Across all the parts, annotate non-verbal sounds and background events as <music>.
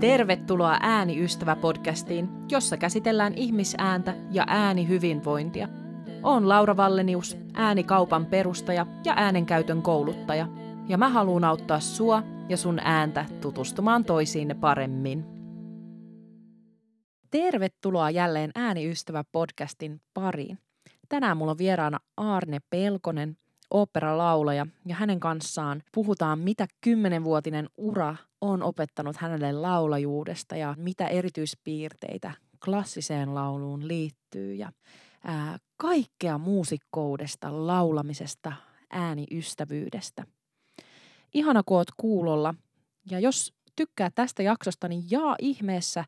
Tervetuloa Ääniystävä-podcastiin, jossa käsitellään ihmisääntä ja äänihyvinvointia. Olen Laura Vallenius, äänikaupan perustaja ja äänenkäytön kouluttaja, ja mä haluan auttaa sua ja sun ääntä tutustumaan toisiinne paremmin. Tervetuloa jälleen Ääniystävä-podcastin pariin. Tänään mulla on vieraana Arne Pelkonen, oopperalaulaja, ja hänen kanssaan puhutaan, mitä kymmenenvuotinen ura on opettanut hänelle laulajuudesta ja mitä erityispiirteitä klassiseen lauluun liittyy ja ää, kaikkea muusikkoudesta, laulamisesta, ääniystävyydestä. Ihana, kun oot kuulolla. Ja jos tykkää tästä jaksosta, niin jaa ihmeessä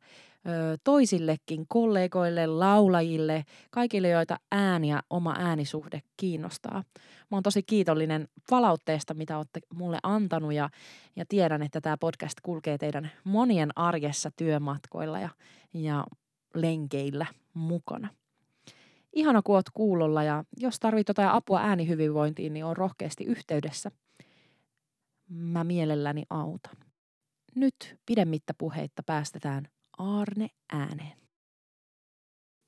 toisillekin kollegoille, laulajille, kaikille, joita ääni ja oma äänisuhde kiinnostaa. Mä oon tosi kiitollinen palautteesta, mitä olette mulle antanut ja, ja tiedän, että tämä podcast kulkee teidän monien arjessa työmatkoilla ja, ja lenkeillä mukana. Ihana, kun oot kuulolla ja jos tarvit jotain apua äänihyvinvointiin, niin on rohkeasti yhteydessä. Mä mielelläni autan. Nyt pidemmittä puheitta päästetään Aarne ääneen.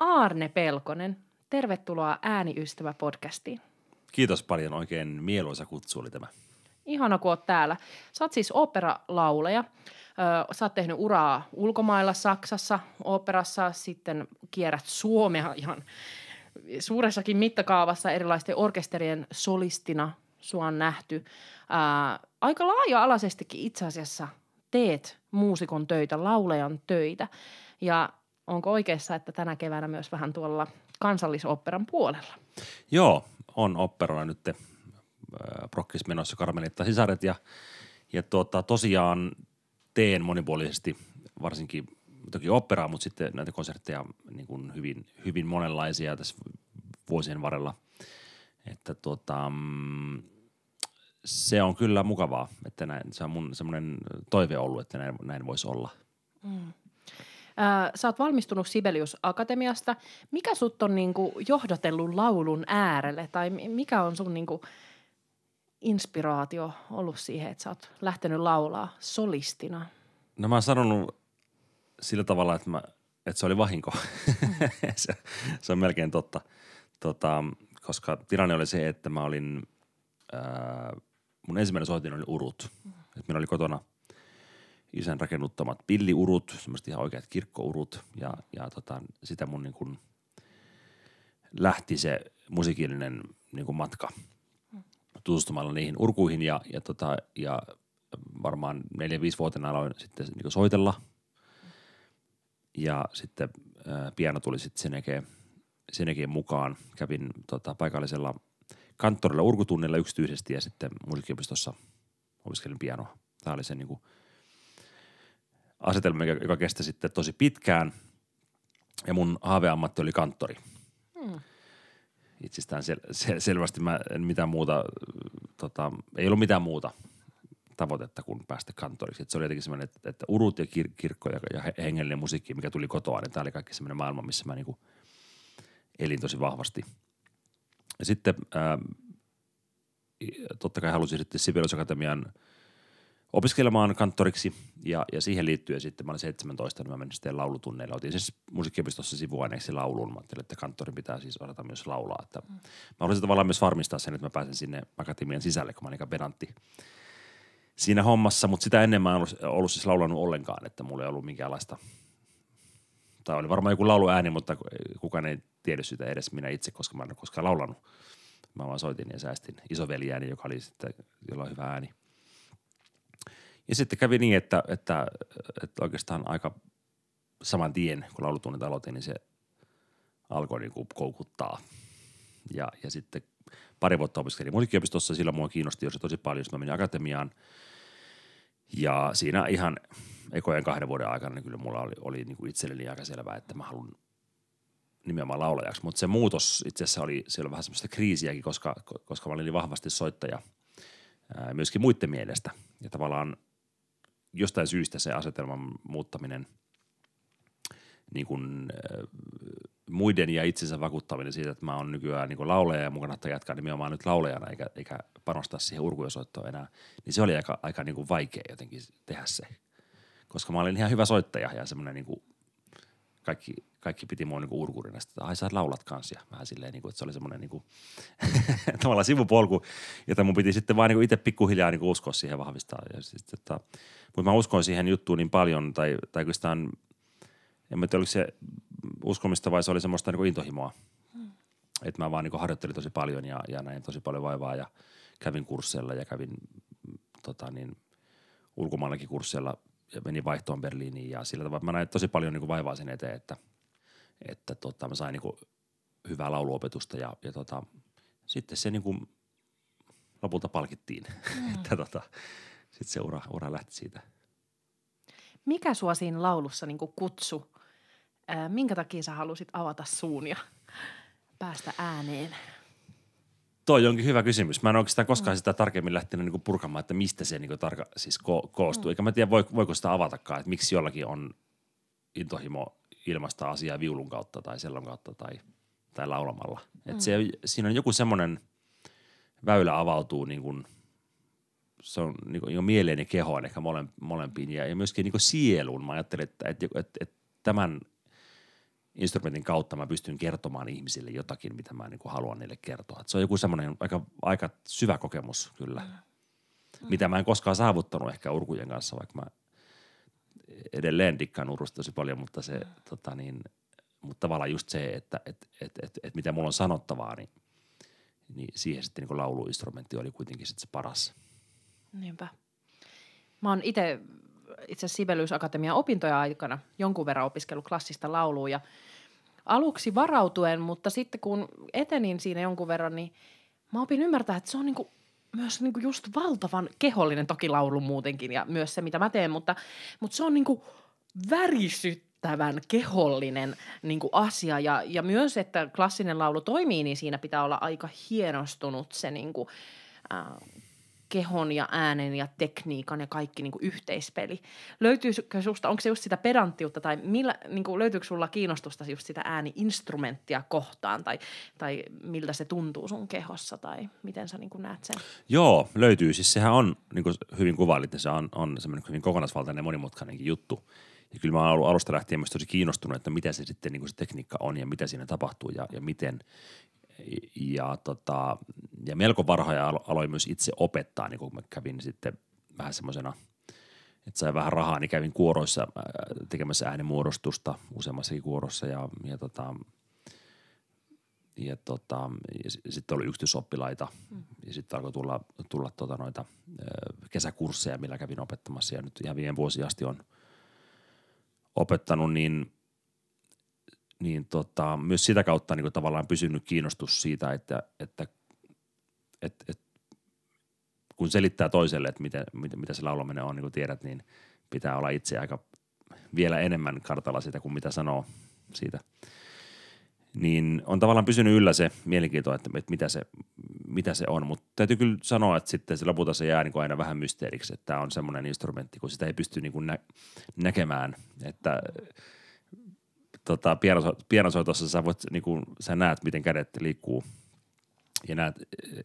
Aarne Pelkonen, tervetuloa Ääniystävä podcastiin. Kiitos paljon, oikein mieluisa kutsu oli tämä. Ihana, kun oot täällä. Sä oot siis oopperalaulaja. Sä oot tehnyt uraa ulkomailla, Saksassa, oopperassa, sitten kierrät Suomea ihan suuressakin mittakaavassa erilaisten orkesterien solistina sua on nähty. Ää, aika laaja-alaisestikin itse asiassa teet muusikon töitä, laulajan töitä. Ja onko oikeassa, että tänä keväänä myös vähän tuolla kansallisoperan puolella? Joo, on operalla nyt äh, prokkis menossa Karmelitta sisaret ja, ja tuota, tosiaan teen monipuolisesti varsinkin toki operaa, mutta sitten näitä konsertteja niin kuin hyvin, hyvin monenlaisia tässä vuosien varrella. Että tuota, mm, se on kyllä mukavaa, että näin, se on mun semmoinen toive ollut, että näin, näin voisi olla. Mm. Äh, sä oot valmistunut Sibelius Akatemiasta. Mikä sut on niinku johdatellut laulun äärelle tai mikä on sun niinku inspiraatio ollut siihen, että sä oot lähtenyt laulaa solistina? No mä oon sanonut sillä tavalla, että, mä, että se oli vahinko. Mm. <laughs> se, se on melkein totta. Tota, koska tilanne oli se, että mä olin ää, – mun ensimmäinen soitin oli urut. Mm. Et meillä oli kotona isän rakennuttamat pilliurut, semmoiset ihan oikeat kirkkourut ja, ja tota, sitä mun niin kun lähti se musiikillinen niin kun matka tutustumalla niihin urkuihin ja, ja, tota, ja varmaan neljä 5 vuotena aloin sitten niin soitella ja sitten ää, piano tuli sitten sen sen mukaan. Kävin tota, paikallisella – kanttorilla urkutunnilla yksityisesti ja sitten musiikkiopistossa opiskelin pianoa. Tämä oli se niin kuin asetelma, joka kesti sitten tosi pitkään. Ja mun haaveammatti oli kanttori. Hmm. Itsestään sel- sel- selvästi mä en mitään muuta, tota, ei ollut mitään muuta tavoitetta kuin päästä kanttoriksi. Et se oli jotenkin semmoinen, että, että urut ja kir- kirkko ja, ja hengellinen musiikki, mikä tuli kotoa, niin tämä oli kaikki semmoinen maailma, missä mä niinku elin tosi vahvasti – sitten ää, totta kai halusin sitten Sibelius Akatemian opiskelemaan kanttoriksi ja, ja siihen liittyen sitten mä olin 17, niin mä menin sitten laulutunneille. Otin siis musiikkiopistossa sivuaineeksi laulun. Mä ajattelin, että kanttorin pitää siis osata myös laulaa. Että mm. Mä haluaisin tavallaan myös varmistaa sen, että mä pääsen sinne akatemian sisälle, kun mä olin pedantti siinä hommassa, mutta sitä ennen mä en ollut, ollut siis laulanut ollenkaan, että mulla ei ollut minkäänlaista – tai oli varmaan joku lauluääni, mutta kukaan ei tiedä sitä edes minä itse, koska mä en ole koskaan laulanut. Mä vaan soitin ja säästin isoveliääni, joka oli sitten, jolla on hyvä ääni. Ja sitten kävi niin, että, että, että oikeastaan aika saman tien, kun laulutunnit aloitin, niin se alkoi niin kuin koukuttaa. Ja, ja sitten pari vuotta opiskelin musiikkiopistossa, sillä mua kiinnosti jo se tosi paljon, mä menin akatemiaan. Ja siinä ihan – ekojen kahden vuoden aikana niin kyllä mulla oli, oli niin kuin itselleni aika selvää, että mä haluan nimenomaan laulajaksi. Mutta se muutos itse asiassa oli, siellä vähän semmoista kriisiäkin, koska, koska mä olin niin vahvasti soittaja myöskin muiden mielestä. Ja tavallaan jostain syystä se asetelman muuttaminen niin kuin, muiden ja itsensä vakuuttaminen siitä, että mä oon nykyään niin laulaja ja mun kannattaa jatkaa nimenomaan nyt laulajana eikä, eikä panostaa siihen urkujosoittoon enää, niin se oli aika, aika niin kuin vaikea jotenkin tehdä se – koska mä olin ihan hyvä soittaja ja semmoinen niin kuin kaikki, kaikki piti mua niinku urkurina, että ai sä laulat kanssa ja vähän silleen, niinku, että se oli semmoinen niinku, <laughs> tavallaan sivupolku, jota mun piti sitten vaan niinku itse pikkuhiljaa niinku uskoa siihen vahvistaa. Ja sit, että, mutta mä uskoin siihen juttuun niin paljon, tai, tai oikeastaan, en mä tiedä oliko se uskomista vai se oli semmoista niinku intohimoa. Hmm. Että mä vaan niinku harjoittelin tosi paljon ja, ja näin tosi paljon vaivaa ja kävin kursseilla ja kävin tota niin, ulkomaillakin kursseilla ja menin vaihtoon Berliiniin ja sillä tavalla mä näin tosi paljon niin kuin vaivaa sen eteen, että, että tota, mä sain niin kuin hyvää lauluopetusta ja, ja tota, sitten se niin kuin lopulta palkittiin, <laughs> mm. että tota, sitten se ura, ura lähti siitä. Mikä sua siinä laulussa niin kutsu? Ää, minkä takia sä halusit avata suun ja päästä ääneen? Toi onkin hyvä kysymys. Mä en oikeastaan koskaan mm. sitä tarkemmin lähtenyt niinku purkamaan, että mistä se niinku tarka, siis ko- koostuu. Mm. Eikä mä tiedä, voiko sitä avatakaan, että miksi jollakin on intohimo ilmaista asiaa viulun kautta tai sellon kautta tai, tai laulamalla. Mm. Et se, siinä on joku semmoinen väylä avautuu niin kuin, se on niin kuin, mieleen ja kehoon ehkä molempiin ja, ja myöskin niin kuin sieluun. Mä ajattelin, että, että, että, että tämän – instrumentin kautta mä pystyn kertomaan ihmisille jotakin, mitä mä niin kuin haluan niille kertoa. Et se on joku semmoinen aika, aika syvä kokemus kyllä, mm. mitä mä en koskaan saavuttanut ehkä urkujen kanssa, vaikka mä edelleen dikkaan urusta tosi paljon, mutta se mm. tota niin, mutta tavallaan just se, että et, et, et, et mitä mulla on sanottavaa, niin, niin siihen sitten niin lauluinstrumentti oli kuitenkin sitten se paras. Niinpä. Mä oon itse itse Sibelius Akatemian opintoja aikana jonkun verran opiskellut klassista laulua ja aluksi varautuen, mutta sitten kun etenin siinä jonkun verran, niin mä opin ymmärtää, että se on niinku myös niinku just valtavan kehollinen toki laulu muutenkin ja myös se, mitä mä teen, mutta, mutta se on niinku värisyttävän kehollinen niinku asia ja, ja myös, että klassinen laulu toimii, niin siinä pitää olla aika hienostunut se niinku, äh, kehon ja äänen ja tekniikan ja kaikki niin kuin yhteispeli. Löytyykö susta, onko se just sitä pedanttiutta tai millä, niin kuin, löytyykö sulla kiinnostusta just sitä ääniinstrumenttia kohtaan tai, tai miltä se tuntuu sun kehossa tai miten sä niin kuin näet sen? Joo, löytyy. Siis sehän on, niin kuin hyvin kuvailit, niin se on, on semmoinen hyvin kokonaisvaltainen ja monimutkainenkin juttu. Ja kyllä mä oon ollut alusta lähtien myös tosi kiinnostunut, että mitä se sitten niin kuin se tekniikka on ja mitä siinä tapahtuu ja, ja miten – ja, tota, ja melko varhaja aloin myös itse opettaa, niin kun mä kävin sitten vähän semmoisena, että sain vähän rahaa, niin kävin kuoroissa äh, tekemässä äänimuodostusta useammassakin kuorossa ja, ja, tota, ja, tota, ja sitten oli yksityisoppilaita mm. ja sitten alkoi tulla, tulla tota noita äh, kesäkursseja, millä kävin opettamassa ja nyt ihan viime vuosi asti on opettanut, niin – niin tota, myös sitä kautta niin kuin tavallaan pysynyt kiinnostus siitä, että, että, että, että kun selittää toiselle, että miten, mitä, mitä se laulaminen on, niin kuin tiedät, niin pitää olla itse aika vielä enemmän kartalla sitä kuin mitä sanoo siitä. Niin on tavallaan pysynyt yllä se mielenkiinto, että, että mitä, se, mitä se on, mutta täytyy kyllä sanoa, että sitten se lopulta se jää niin kuin aina vähän mysteeriksi, että tämä on semmoinen instrumentti, kun sitä ei pysty niin kuin nä- näkemään, että – tota, pianosoitossa sä, voit, niin kuin, sä näet, miten kädet liikkuu. Ja, näet,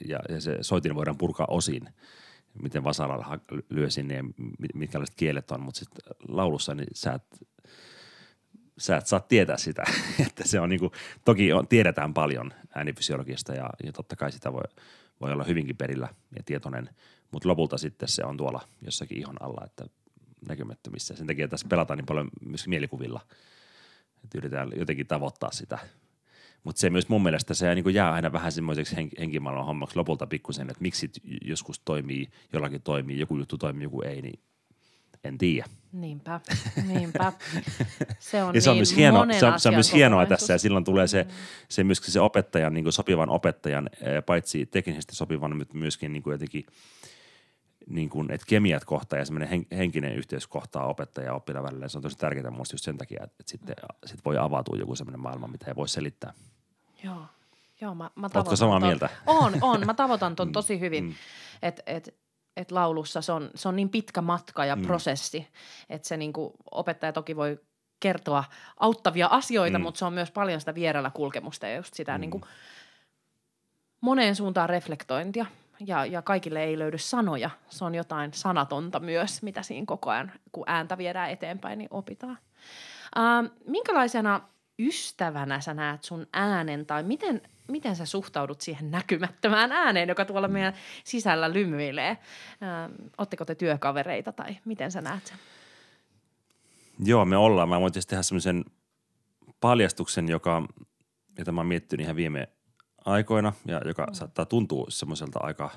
ja, ja se soitin voidaan purkaa osin, miten vasaralla lyö sinne ja mitkälaiset kielet on, mutta sitten laulussa niin sä et, sä et saa tietää sitä, <laughs> että se on niinku, toki on, tiedetään paljon äänifysiologiasta ja, ja totta kai sitä voi, voi olla hyvinkin perillä ja tietoinen, mutta lopulta sitten se on tuolla jossakin ihon alla, että näkymättömissä. Sen takia tässä pelataan niin paljon myös mielikuvilla – että yritetään jotenkin tavoittaa sitä. Mutta se myös mun mielestä se niin jää aina vähän semmoiseksi henk- henkimaailman hommaksi lopulta pikkusen, että miksi joskus toimii, jollakin toimii, joku juttu toimii, joku ei, niin en tiedä. Niinpä, niinpä. Se on, <laughs> ja se on niin myös, hieno, se on, se on myös hienoa tässä ja silloin tulee se, mm. se myöskin se opettajan, niin sopivan opettajan, paitsi teknisesti sopivan, mutta myöskin niin jotenkin – niin kuin, että kemiat kohtaa ja semmoinen henkinen yhteys kohtaa opettaja ja oppilaan välillä. Se on tosi tärkeää muista just sen takia, että, että sitten sit voi avautua joku semmoinen maailma, mitä ei voi selittää. Joo, Joo mä, mä Oletko samaa ton, mieltä? On, on. Mä tavoitan ton <laughs> mm, tosi hyvin, mm. että et, et laulussa se on, se on niin pitkä matka ja mm. prosessi, että se niinku, opettaja toki voi kertoa auttavia asioita, mm. mutta se on myös paljon sitä vierellä kulkemusta ja just sitä mm. niinku, moneen suuntaan reflektointia – ja, ja kaikille ei löydy sanoja. Se on jotain sanatonta myös, mitä siinä koko ajan, kun ääntä viedään eteenpäin, niin opitaan. Ähm, minkälaisena ystävänä sä näet sun äänen tai miten, miten sä suhtaudut siihen näkymättömään ääneen, joka tuolla meidän sisällä lymyilee? Ähm, Otteko te työkavereita tai miten sä näet sen? Joo, me ollaan. Mä voin tehdä semmoisen paljastuksen, joka, jota mä oon miettinyt ihan viime aikoina ja joka mm. saattaa tuntua semmoiselta aika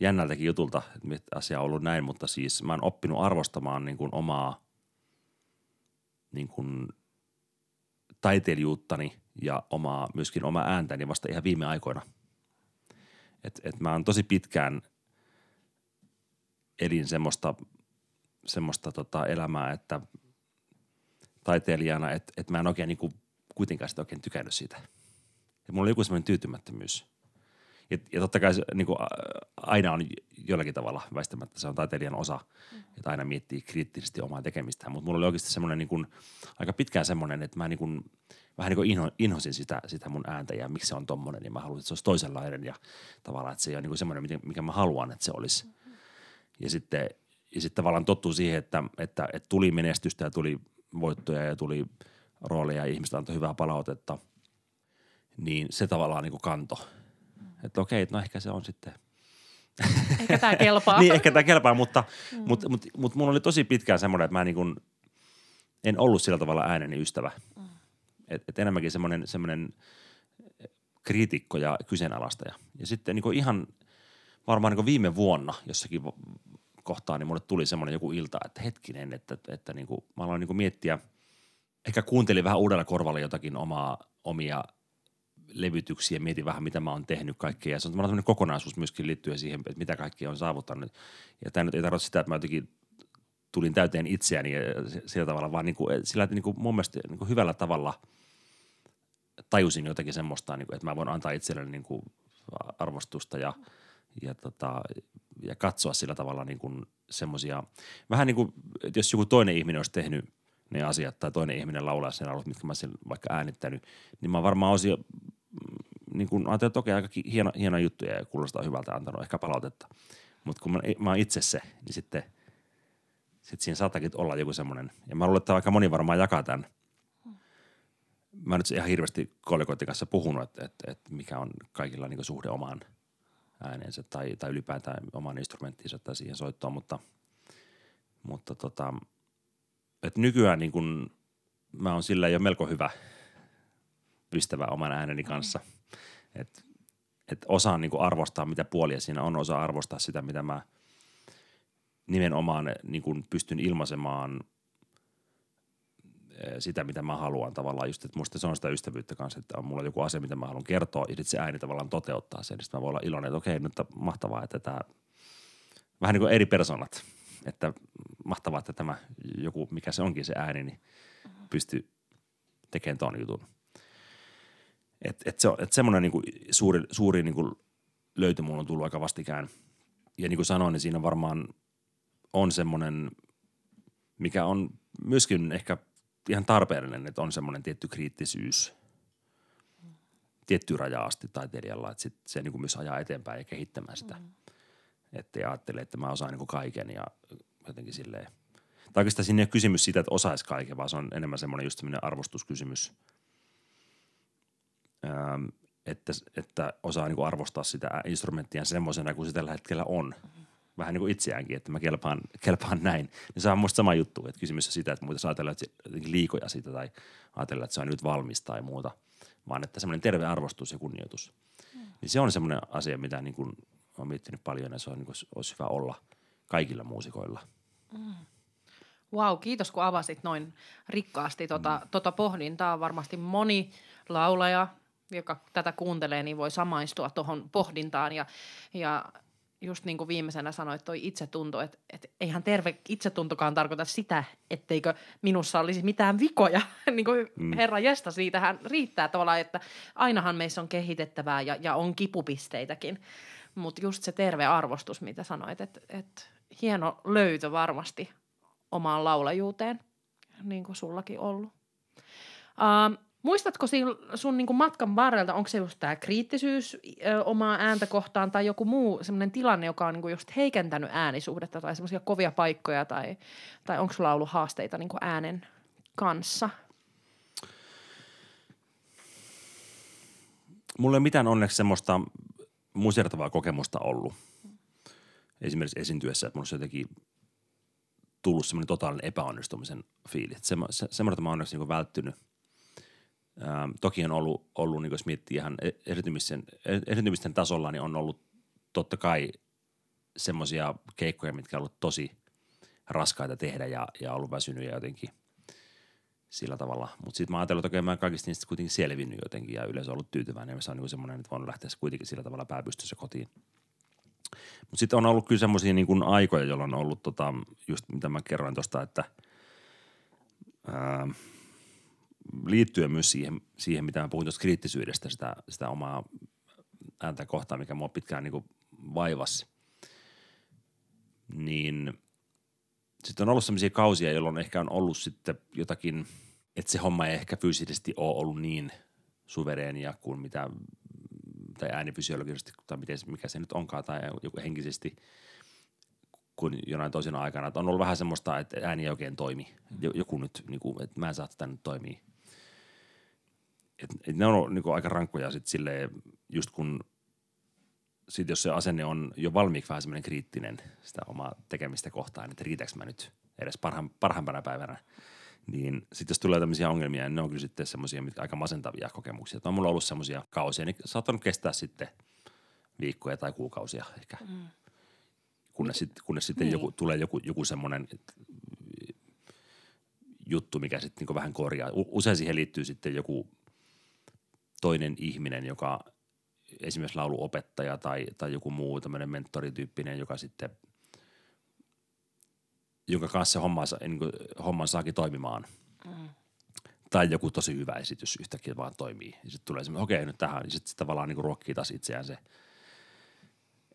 jännältäkin jutulta, että asia on ollut näin, mutta siis mä oon oppinut arvostamaan niin kuin omaa niin kuin taiteilijuuttani ja omaa, myöskin omaa ääntäni vasta ihan viime aikoina. Et, et mä oon tosi pitkään elin semmoista, semmoista tota elämää, että taiteilijana, että, että mä en oikein niin kuin, kuitenkaan sitä oikein tykännyt siitä. Ja mulla oli joku semmoinen tyytymättömyys. Ja, ja totta kai se niin kuin, aina on jollakin tavalla väistämättä, se on taiteilijan osa, mm. että aina miettii kriittisesti omaa tekemistään. Mutta mulla oli oikeasti semmoinen niin kuin, aika pitkään semmoinen, että mä niin kuin, vähän niin kuin inho, inhosin sitä, sitä mun ääntä ja miksi se on tommonen. Ja mä halusin, että se olisi toisenlainen ja tavallaan, että se ei ole niin kuin semmoinen, mikä mä haluan, että se olisi. Mm-hmm. Ja sitten, ja sitten tavallaan tottuu siihen, että, että, että tuli menestystä ja tuli voittoja ja tuli rooleja ja ihmiset antoi hyvää palautetta, niin se tavallaan niin kuin kanto. Että okei, no ehkä se on sitten – Ehkä tämä kelpaa. <laughs> niin, ehkä tämä kelpaa, mutta, mm. mutta, mutta, mutta mulla oli tosi pitkään semmoinen, että mä niin kuin, en ollut sillä tavalla ääneni ystävä. Mm. Et, et enemmänkin semmoinen, semmoinen kriitikko ja kyseenalaistaja. Ja sitten niin ihan varmaan niin viime vuonna jossakin kohtaa, niin mulle tuli semmoinen joku ilta, että hetkinen, että, että, että niin kuin, mä aloin niin miettiä, ehkä kuuntelin vähän uudella korvalla jotakin omaa, omia levytyksiä, mietin vähän, mitä mä oon tehnyt kaikkea. Ja se on tämmöinen kokonaisuus myöskin liittyen siihen, että mitä kaikkea on saavuttanut. Ja tämä nyt ei tarkoita sitä, että mä jotenkin tulin täyteen itseäni sillä tavalla, vaan niin kuin, sillä niin kuin mun mielestä niin kuin hyvällä tavalla tajusin jotakin semmoista, niin kuin, että mä voin antaa itselleni niin kuin arvostusta ja, ja, tota, ja katsoa sillä tavalla niin kuin semmoisia, vähän niin kuin, että jos joku toinen ihminen olisi tehnyt ne asiat tai toinen ihminen laulaa sen alut, mitkä mä sen vaikka äänittänyt, niin mä varmaan olisin niin kun ajattelin, että okei, aika hieno, hieno juttu ja kuulostaa hyvältä antanut ehkä palautetta. Mutta kun mä, mä oon itse se, niin sitten sit siinä saattakin olla joku semmoinen. Ja mä luulen, että aika moni varmaan jakaa tämän. Mä en nyt ihan hirveästi kollegoiden kanssa puhunut, että, että, että mikä on kaikilla niin suhde omaan ääneensä tai, tai ylipäätään omaan instrumenttiinsa tai siihen soittoon, mutta, mutta tota, että nykyään niin kun, mä oon sillä jo melko hyvä – ystävä oman ääneni kanssa. Että et osaan niin kuin arvostaa, mitä puolia siinä on, osaa arvostaa sitä, mitä mä nimenomaan niin kuin pystyn ilmaisemaan eh, sitä, mitä mä haluan tavallaan. Just, että musta se on sitä ystävyyttä kanssa, että on mulla joku asia, mitä mä haluan kertoa, ja sitten se ääni tavallaan toteuttaa sen. Sitten mä voin olla iloinen, että okei, nyt mahtavaa, että tämä, vähän niin kuin eri persoonat, että mahtavaa, että tämä joku, mikä se onkin se ääni, niin pystyy tekemään ton jutun. Et, et se, et semmoinen niinku suuri, suuri niinku löytö mulla on tullut aika vastikään. Ja niin kuin sanoin, niin siinä varmaan on semmoinen, mikä on myöskin ehkä ihan tarpeellinen, että on semmoinen tietty kriittisyys tietty raja asti taiteilijalla, että sit se niin kuin myös ajaa eteenpäin ja kehittämään sitä. Mm. Että ajattele, että mä osaan niin kuin kaiken ja jotenkin silleen. Tai oikeastaan siinä ei ole kysymys siitä, että osaisi kaiken, vaan se on enemmän semmoinen just semmoinen arvostuskysymys – että, että osaa niin kuin arvostaa sitä instrumenttia semmoisena kuin se tällä hetkellä on. Vähän niin kuin itseäänkin, että mä kelpaan, <laughs> kelpaan näin. Niin se on musta sama juttu, että kysymys on sitä, että muuten ajatella, että liikoja siitä tai ajatella, että se on nyt valmis tai muuta, vaan että semmoinen terve arvostus ja kunnioitus. Mm. Niin se on semmoinen asia, mitä niin kuin olen miettinyt paljon ja se on, niin kuin, olisi hyvä olla kaikilla muusikoilla. Mm. Wow, kiitos kun avasit noin rikkaasti tota, mm. tota pohdintaa. Varmasti moni laulaja, joka tätä kuuntelee, niin voi samaistua tuohon pohdintaan. Ja, ja just niin kuin viimeisenä sanoit, toi itsetunto, että, että eihän terve itsetuntokaan tarkoita sitä, etteikö minussa olisi mitään vikoja. <laughs> niin kuin mm. herra Jesta, siitähän riittää tavallaan, että ainahan meissä on kehitettävää ja, ja on kipupisteitäkin. Mutta just se terve arvostus, mitä sanoit, että, että hieno löytö varmasti omaan laulajuuteen, niin kuin sullakin ollut. Uh, Muistatko sun niin kuin matkan varrelta, onko se just tämä kriittisyys ö, omaa ääntä kohtaan tai joku muu sellainen tilanne, joka on niin kuin just heikentänyt äänisuhdetta tai semmoisia kovia paikkoja tai, tai onko sulla ollut haasteita niin kuin äänen kanssa? Mulla ei mitään onneksi semmoista musertavaa kokemusta ollut. Esimerkiksi esiintyessä, että mulla olisi jotenkin tullut semmoinen totaalinen epäonnistumisen fiili. Se, se, semmoista mä onneksi niin välttynyt – Ähm, toki on ollut, ollut niin jos miettii ihan esiintymisten, tasolla, niin on ollut totta kai semmoisia keikkoja, mitkä on ollut tosi raskaita tehdä ja, ja ollut väsynyt ja jotenkin sillä tavalla. Mutta sitten mä ajattelin, että okei, mä kaikista niistä kuitenkin selvinnyt jotenkin ja yleensä ollut tyytyväinen ja se on niin semmoinen, että voinut lähteä kuitenkin sillä tavalla pääpystyssä kotiin. Mutta sitten on ollut kyllä semmoisia niin aikoja, jolloin on ollut tota, just mitä mä kerroin tuosta, että ää, liittyen myös siihen, siihen mitä mä puhuin tuosta kriittisyydestä, sitä, sitä omaa ääntä kohtaan, mikä mua pitkään niin vaivasi, niin sitten on ollut sellaisia kausia, jolloin ehkä on ollut sitten jotakin, että se homma ei ehkä fyysisesti ole ollut niin suvereenia kuin mitä, tai äänifysiologisesti, tai miten, mikä se nyt onkaan, tai joku henkisesti kuin jonain toisena aikana. Että on ollut vähän semmoista, että ääni ei oikein toimi. Joku nyt, niin kuin, että mä en saa tätä nyt toimia et, et ne on niin aika rankkoja sitten silleen, just kun sit jos se asenne on jo valmiiksi vähän semmoinen kriittinen sitä omaa tekemistä kohtaan, että riitäks mä nyt edes parhaan, parhaimpana päivänä, niin sitten jos tulee tämmöisiä ongelmia, niin ne on kyllä sitten semmoisia aika masentavia kokemuksia. Että on mulla ollut semmoisia kausia, niin saattanut kestää sitten viikkoja tai kuukausia ehkä, mm. kunnes, sit, kunnes sitten niin. joku, tulee joku, joku semmoinen juttu, mikä sitten niin vähän korjaa. Usein siihen liittyy sitten joku toinen ihminen, joka esimerkiksi lauluopettaja tai, tai joku muu tämmöinen mentorityyppinen, joka sitten, jonka kanssa se homma, niin kuin, homman saakin toimimaan. Mm. Tai joku tosi hyvä esitys yhtäkkiä vaan toimii. Ja sitten tulee semmoinen, okei nyt tähän, niin sitten sit tavallaan niin kuin ruokkii taas itseään se.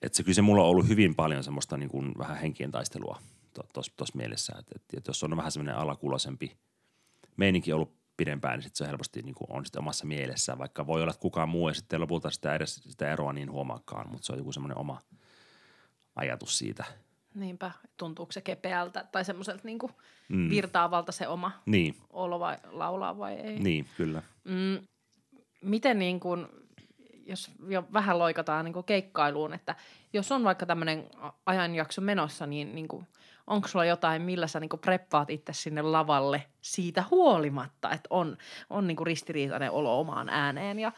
Että se kyllä se mulla on ollut hyvin paljon semmoista niin kuin vähän henkien taistelua tuossa mielessä. Että et, et jos on vähän semmoinen alakuloisempi meininki ollut pidempään, niin sit se helposti niin kuin on sitten omassa mielessä, vaikka voi olla, että kukaan muu ei sitten lopulta sitä, edes, sitä eroa niin huomaakaan, mutta se on joku semmoinen oma ajatus siitä. Niinpä, tuntuuko se kepeältä tai semmoiselta niin mm. virtaavalta se oma niin. olo vai laulaa vai ei. Niin, kyllä. Mm, miten niin kuin, jos jo vähän loikataan niin kuin keikkailuun, että jos on vaikka tämmöinen ajanjakso menossa, niin, niin kuin – onko sulla jotain, millä sä niinku preppaat itse sinne lavalle siitä huolimatta, että on, on niinku ristiriitainen olo omaan ääneen ja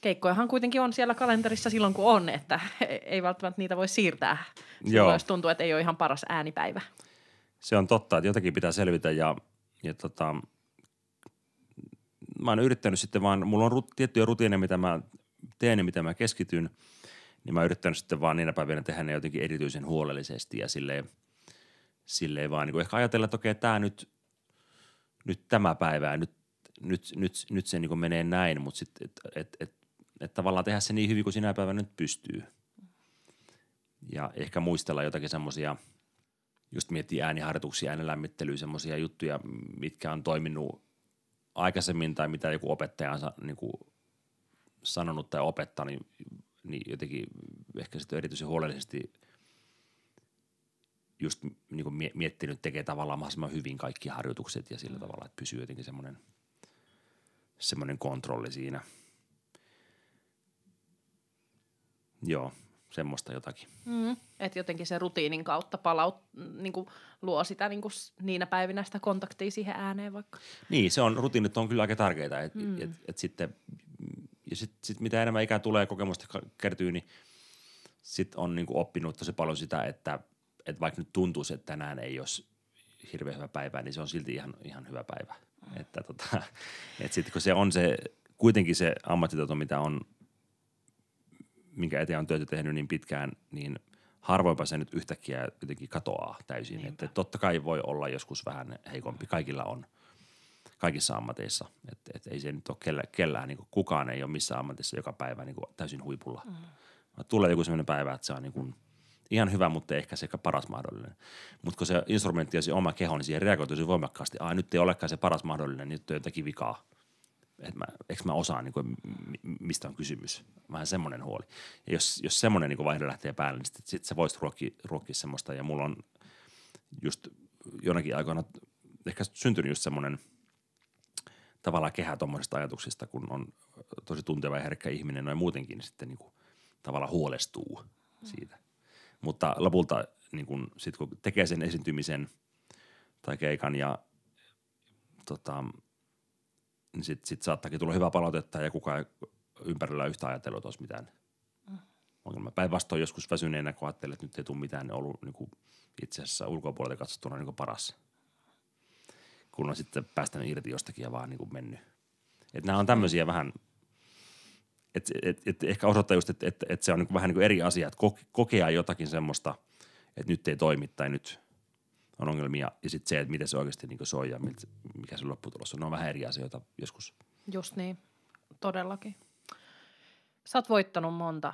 keikkojahan kuitenkin on siellä kalenterissa silloin, kun on, että ei välttämättä niitä voi siirtää silloin, Joo. jos tuntuu, että ei ole ihan paras äänipäivä. Se on totta, että jotakin pitää selvitä ja, ja tota, mä oon yrittänyt sitten vaan, mulla on rut, tiettyjä rutiineja, mitä mä teen ja mitä mä keskityn, niin mä oon yrittänyt sitten vaan niinä päivinä tehdä ne jotenkin erityisen huolellisesti ja silleen – silleen vaan niin kuin ehkä ajatella, että okei, tämä nyt, nyt tämä päivä nyt, nyt, nyt, nyt se niin kuin menee näin, mutta sitten, että et, et, et tavallaan tehdä se niin hyvin kuin sinä päivänä nyt pystyy. Ja ehkä muistella jotakin semmoisia, just miettii ääniharjoituksia, äänenlämmittelyä, semmoisia juttuja, mitkä on toiminut aikaisemmin tai mitä joku opettaja on niin kuin sanonut tai opettanut, niin, niin jotenkin ehkä sitten erityisen huolellisesti – just niin kuin miettinyt tekee tavallaan mahdollisimman hyvin kaikki harjoitukset ja sillä tavalla, että pysyy jotenkin semmoinen, semmoinen kontrolli siinä. Joo, semmoista jotakin. Mm, että jotenkin se rutiinin kautta palaut, niin kuin luo sitä niin kuin niinä päivinä sitä kontaktia siihen ääneen vaikka. Niin, se on, rutiinit on kyllä aika tärkeitä. Et, mm. et, et sitten, ja sitten sit mitä enemmän ikää tulee kokemusta kertyy, niin sitten on niin kuin oppinut tosi paljon sitä, että – että vaikka nyt tuntuisi, että tänään ei olisi hirveän hyvä päivä, niin se on silti ihan, ihan hyvä päivä. Mm. Että tota, <laughs> et sitten kun se on se, kuitenkin se ammattitaito, mitä on, minkä eteen on työtä tehnyt niin pitkään, niin harvoinpa se nyt yhtäkkiä jotenkin katoaa täysin. Niinpä. Että totta kai voi olla joskus vähän heikompi. Kaikilla on kaikissa ammateissa. Että et ei se nyt ole kellään, kellään niin kukaan ei ole missään ammatissa joka päivä niin täysin huipulla. Mm. Tulee joku sellainen päivä, että se on niin kuin – ihan hyvä, mutta ehkä se paras mahdollinen. Mutta kun se instrumentti ja se oma keho, niin siihen reagoi tosi voimakkaasti. Ai nyt ei olekaan se paras mahdollinen, niin nyt on jotakin vikaa. että mä, eikö mä osaan, niin kuin, mistä on kysymys. Vähän semmoinen huoli. Ja jos, jos semmoinen niin vaihde lähtee päälle, niin sitten sit sä voisit ruokkia, ruokkia semmoista. Ja mulla on just jonakin aikoina ehkä syntynyt just semmoinen tavallaan kehä tuommoisista ajatuksista, kun on tosi tunteva ja herkkä ihminen noin muutenkin, niin sitten niin kuin, tavallaan huolestuu siitä. Mutta lopulta niin kun, sit kun tekee sen esiintymisen tai keikan ja tota, niin sitten sit saattaakin tulla hyvää palautetta ja kukaan ei ympärillä yhtä ajatellut, että olisi mitään ongelma. Päinvastoin joskus väsyneenä, kun ajattelee, että nyt ei tule mitään, niin ollut niin kuin itse asiassa ulkopuolelta katsottuna niin kuin paras. Kun on sitten päästänyt irti jostakin ja vaan niin kuin mennyt. Et nämä on tämmöisiä vähän, että et, et ehkä osoittaa just, että et, et se on niin vähän niin eri asia, että kokea jotakin semmoista, että nyt ei toimi tai nyt on ongelmia. Ja sitten se, että miten se oikeasti niin soi ja mikä se lopputulos on. Ne on vähän eri asioita joskus. Just niin, todellakin. Sä oot voittanut monta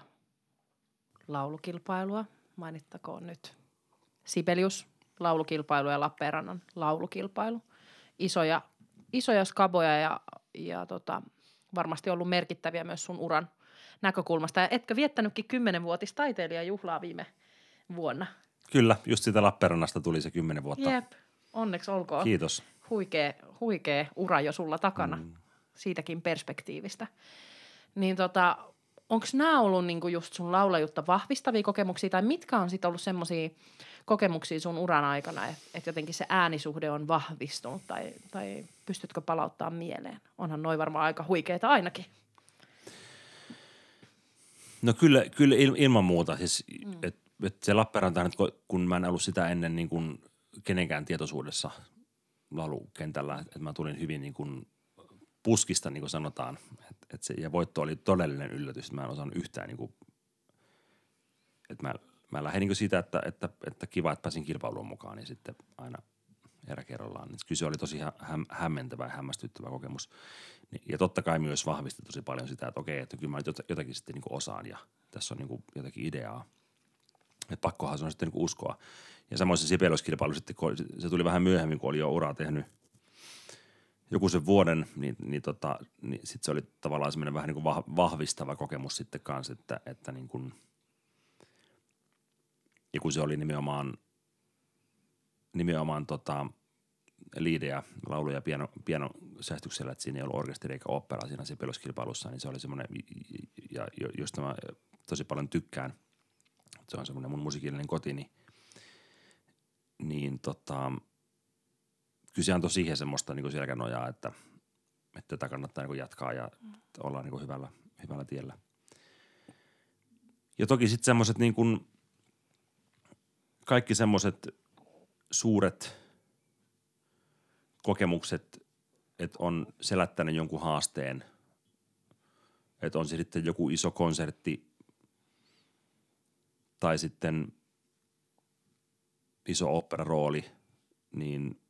laulukilpailua. Mainittakoon nyt Sibelius laulukilpailu ja Lappeenrannan laulukilpailu. Isoja, isoja skaboja ja, ja tota, varmasti ollut merkittäviä myös sun uran näkökulmasta. Ja etkö viettänytkin kymmenenvuotis taiteilijajuhlaa viime vuonna? Kyllä, just siitä Lappeenrannasta tuli se kymmenen vuotta. Jep, onneksi olkoon. Kiitos. Huikea, huikea ura jo sulla takana mm. siitäkin perspektiivistä. Niin tota, onko nämä ollut niinku just sun laulajutta vahvistavia kokemuksia tai mitkä on sitten ollut semmoisia kokemuksia sun uran aikana, että et jotenkin se äänisuhde on vahvistunut tai, tai pystytkö palauttaa mieleen? Onhan noin varmaan aika huikeita ainakin. No kyllä, kyllä ilman muuta. Siis, mm. et, et se Lappeenranta, kun mä en ollut sitä ennen niin kuin kenenkään tietoisuudessa laulukentällä, että mä tulin hyvin niin kuin puskista, niin kuin sanotaan. Et, et se, ja voitto oli todellinen yllätys. Mä en osannut yhtään, niin kuin, että mä, mä lähdin niin siitä, että, että, että kiva, että pääsin kilpailuun mukaan, niin sitten aina erä kerrallaan. Niin kyse oli tosi hä- hämmentävä ja hämmästyttävä kokemus. Ja totta kai myös vahvisti tosi paljon sitä, että okei, että kyllä mä jotakin sitten niin osaan ja tässä on niin jotakin ideaa. Että pakkohan se on sitten niin uskoa. Ja samoin se sitten, se tuli vähän myöhemmin, kun oli jo uraa tehnyt – joku sen vuoden, niin, niin, tota, niin sitten se oli tavallaan semmoinen vähän niin kuin vahvistava kokemus sitten kanssa, että, että niin kuin, ja kun se oli nimenomaan, nimenomaan tota, liidejä, laulu- ja piano, pianosäästyksellä, että siinä ei ollut orkesteri eikä opera siinä Sibeliuskilpailussa, niin se oli semmoinen, ja josta mä tosi paljon tykkään, se on semmoinen mun musiikillinen koti, niin, niin tota, kyllä se antoi siihen semmoista niin selkänojaa, että, että tätä kannattaa niin jatkaa ja mm. olla niin hyvällä, hyvällä tiellä. Ja toki sitten semmoiset niin kuin, kaikki semmoiset suuret kokemukset, että on selättänyt jonkun haasteen, että on sitten joku iso konsertti tai sitten iso operarooli, niin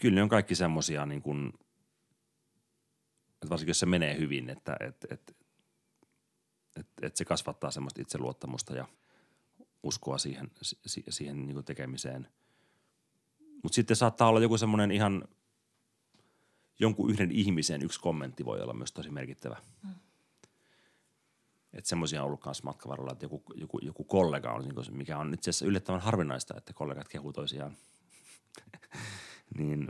kyllä ne on kaikki semmoisia, niin kuin, että varsinkin jos se menee hyvin, että että että että että se kasvattaa semmoista itseluottamusta ja uskoa siihen, siihen niin kuin tekemiseen. Mutta sitten saattaa olla joku semmoinen ihan jonkun yhden ihmisen yksi kommentti voi olla myös tosi merkittävä. Mm. Että semmoisia on ollut myös matkavaralla, että joku, joku, joku kollega on, niin mikä on itse asiassa yllättävän harvinaista, että kollegat kehuu toisiaan <laughs> niin,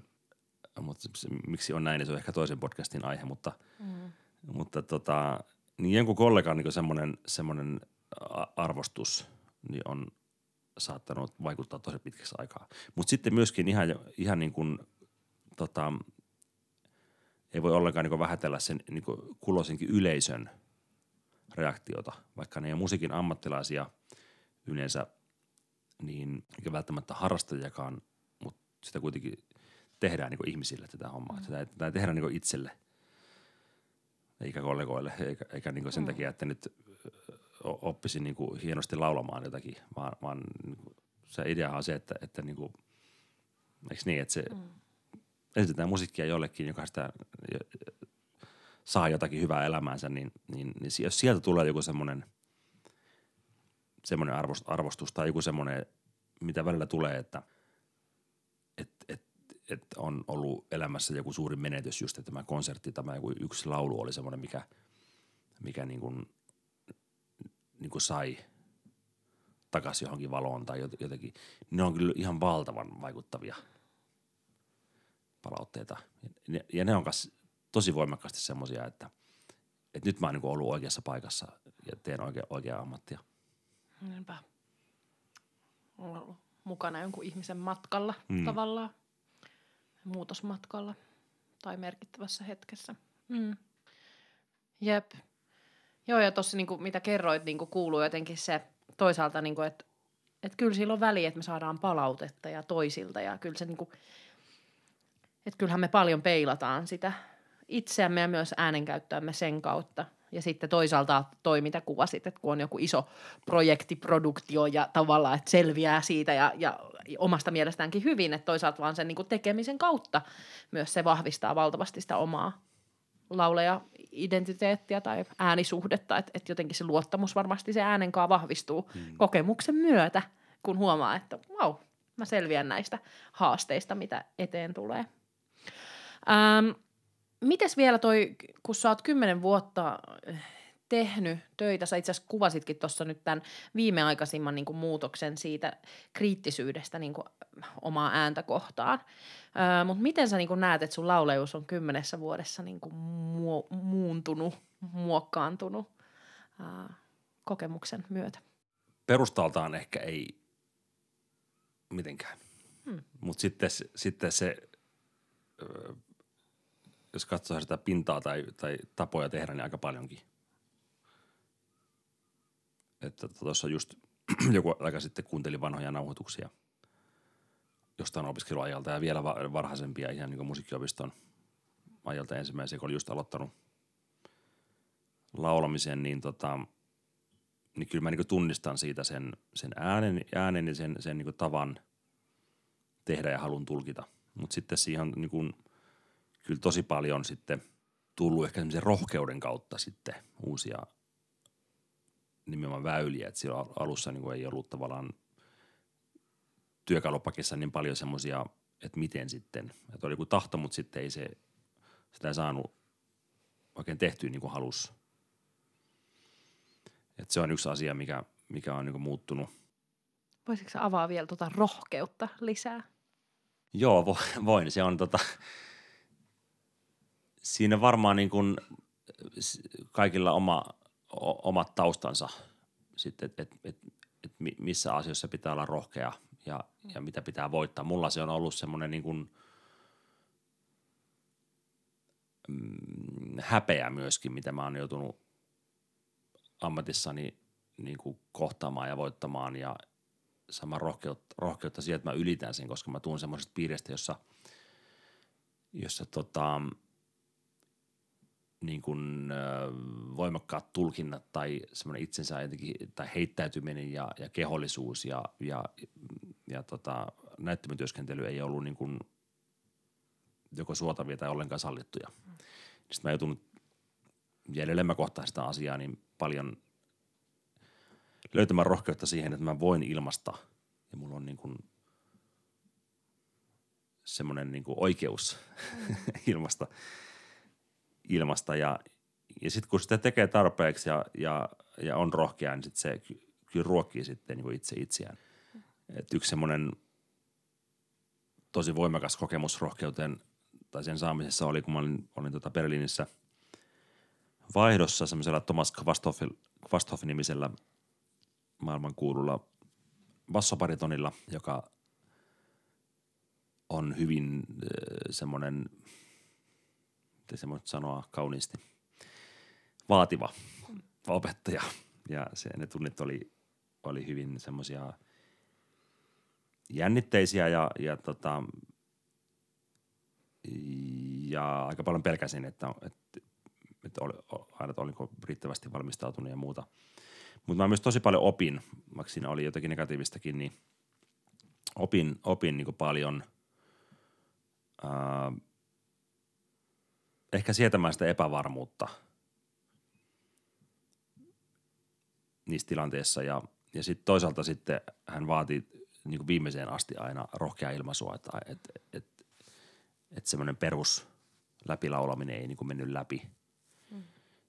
mutta se, miksi on näin, niin se on ehkä toisen podcastin aihe, mutta, mm. mutta tota, niin jonkun kollegan niin semmoinen, semmoinen arvostus niin on saattanut vaikuttaa tosi pitkäksi aikaa. Mutta sitten myöskin ihan, ihan niin kuin, tota, ei voi ollenkaan niin vähätellä sen niin kuloisenkin yleisön reaktiota, vaikka ne ei ole musiikin ammattilaisia yleensä, niin eikä välttämättä harrastajakaan, mutta sitä kuitenkin tehdään niin ihmisille tätä hommaa. Mm. Tätä, tätä tehdään niin itselle, eikä kollegoille, eikä, eikä niin sen mm. takia, että nyt oppisin niin hienosti laulamaan jotakin, vaan, vaan niin se idea on se, että, että niin kuin, eikö niin, että se mm. esitetään musiikkia jollekin, joka sitä saa jotakin hyvää elämäänsä, niin, niin, niin jos sieltä tulee joku semmoinen semmoinen arvostus tai joku semmoinen, mitä välillä tulee, että et, et, että on ollut elämässä joku suuri menetys just, että tämä konsertti, tämä joku yksi laulu oli semmoinen, mikä, mikä niin kuin, niin kuin sai takaisin johonkin valoon tai jotenkin. Ne on kyllä ihan valtavan vaikuttavia palautteita. Ja ne on kas tosi voimakkaasti semmoisia, että, että nyt mä oon niin ollut oikeassa paikassa ja teen oikea, oikeaa ammattia. Niinpä. Olla mukana jonkun ihmisen matkalla mm. tavallaan, muutosmatkalla tai merkittävässä hetkessä. Mm. Jep. Joo, ja tuossa niinku, mitä kerroit, niinku, kuuluu jotenkin se toisaalta, niinku, että et kyllä sillä on väliä, että me saadaan palautetta ja toisilta. Ja kyllä se, niinku, että kyllähän me paljon peilataan sitä itseämme ja myös äänenkäyttöämme sen kautta – ja sitten toisaalta toi, mitä kuvasit, että kun on joku iso projektiproduktio ja tavallaan, että selviää siitä ja, ja omasta mielestäänkin hyvin, että toisaalta vaan sen niin kuin tekemisen kautta myös se vahvistaa valtavasti sitä omaa lauleja identiteettiä tai äänisuhdetta, että, että jotenkin se luottamus varmasti se äänenkaan vahvistuu hmm. kokemuksen myötä, kun huomaa, että wow, mä selviän näistä haasteista, mitä eteen tulee. Ähm, Mites vielä toi, kun sä oot kymmenen vuotta tehnyt töitä, sä itse asiassa kuvasitkin tuossa nyt tämän viimeaikaisimman niin kuin muutoksen siitä kriittisyydestä niin kuin omaa ääntä kohtaan. Öö, Mutta miten sä niin kuin näet, että sun lauleus on kymmenessä vuodessa niin kuin mu- muuntunut, muokkaantunut öö, kokemuksen myötä? Perustaltaan ehkä ei mitenkään, hmm. mutta sitten, sitten se öö, jos katsoo sitä pintaa tai, tai tapoja tehdä, niin aika paljonkin. Että tuossa just <clears throat> joku aika sitten kuuntelin vanhoja nauhoituksia jostain opiskeluajalta ja vielä varhaisempia ihan niin musiikkiopiston ajalta ensimmäisiä, kun oli just aloittanut laulamisen, niin, tota, niin kyllä mä niin tunnistan siitä sen, sen äänen, äänen ja sen, sen niin tavan tehdä ja halun tulkita. Mutta sitten siihen niin kuin – kyllä tosi paljon sitten tullut ehkä semmoisen rohkeuden kautta sitten uusia nimenomaan väyliä, että siellä alussa niin ei ollut tavallaan työkalupakissa niin paljon semmoisia, että miten sitten, että oli joku tahto, mutta sitten ei se, sitä ei saanut oikein tehtyä niin kuin halus. Että se on yksi asia, mikä, mikä on niin kuin muuttunut. Voisitko avaa vielä tuota rohkeutta lisää? Joo, voin. Se on tota, siinä varmaan niin kuin kaikilla oma, omat taustansa sitten, että et, et, et missä asioissa pitää olla rohkea ja, ja mitä pitää voittaa. Mulla se on ollut semmoinen niin kuin, mm, häpeä myöskin, mitä mä oon joutunut ammatissani niin kuin kohtaamaan ja voittamaan ja sama rohkeutta, rohkeutta siihen, että mä ylitän sen, koska mä tuun semmoisesta piiristä, jossa, jossa tota, niin kuin, voimakkaat tulkinnat tai semmoinen itsensä jotenkin, tai heittäytyminen ja, ja kehollisuus ja, ja, ja tota, näyttämötyöskentely ei ollut niin kuin joko suotavia tai ollenkaan sallittuja. Mm. Sitten mä joutunut jäljellä mä kohtaan sitä asiaa niin paljon löytämään rohkeutta siihen, että mä voin ilmasta ja mulla on niin kuin semmoinen niin kuin oikeus mm. <laughs> ilmasta – ilmasta ja, ja sitten kun sitä tekee tarpeeksi ja, ja, ja on rohkea, niin sit se kyllä ruokkii sitten niin kuin itse itseään. Et yksi semmoinen tosi voimakas kokemus rohkeuteen tai sen saamisessa oli, kun mä olin, olin tota Berliinissä vaihdossa semmoisella Thomas Kvasthoff-nimisellä maailmankuululla bassoparitonilla, joka on hyvin semmoinen – miten se voit sanoa kauniisti, vaativa opettaja. Ja se, ne tunnit oli, oli hyvin semmoisia jännitteisiä ja, ja, tota, ja aika paljon pelkäsin, että, että, että oli, aina olinko riittävästi valmistautunut ja muuta. Mutta mä myös tosi paljon opin, vaikka siinä oli jotakin negatiivistakin, niin opin, opin niin paljon ää, ehkä sietämään sitä epävarmuutta niissä tilanteissa ja, ja sitten toisaalta sitten hän vaati niin kuin viimeiseen asti aina rohkea ilmaisua, että, että, että, että semmoinen perus läpilaulaminen ei niin kuin mennyt läpi. Mm.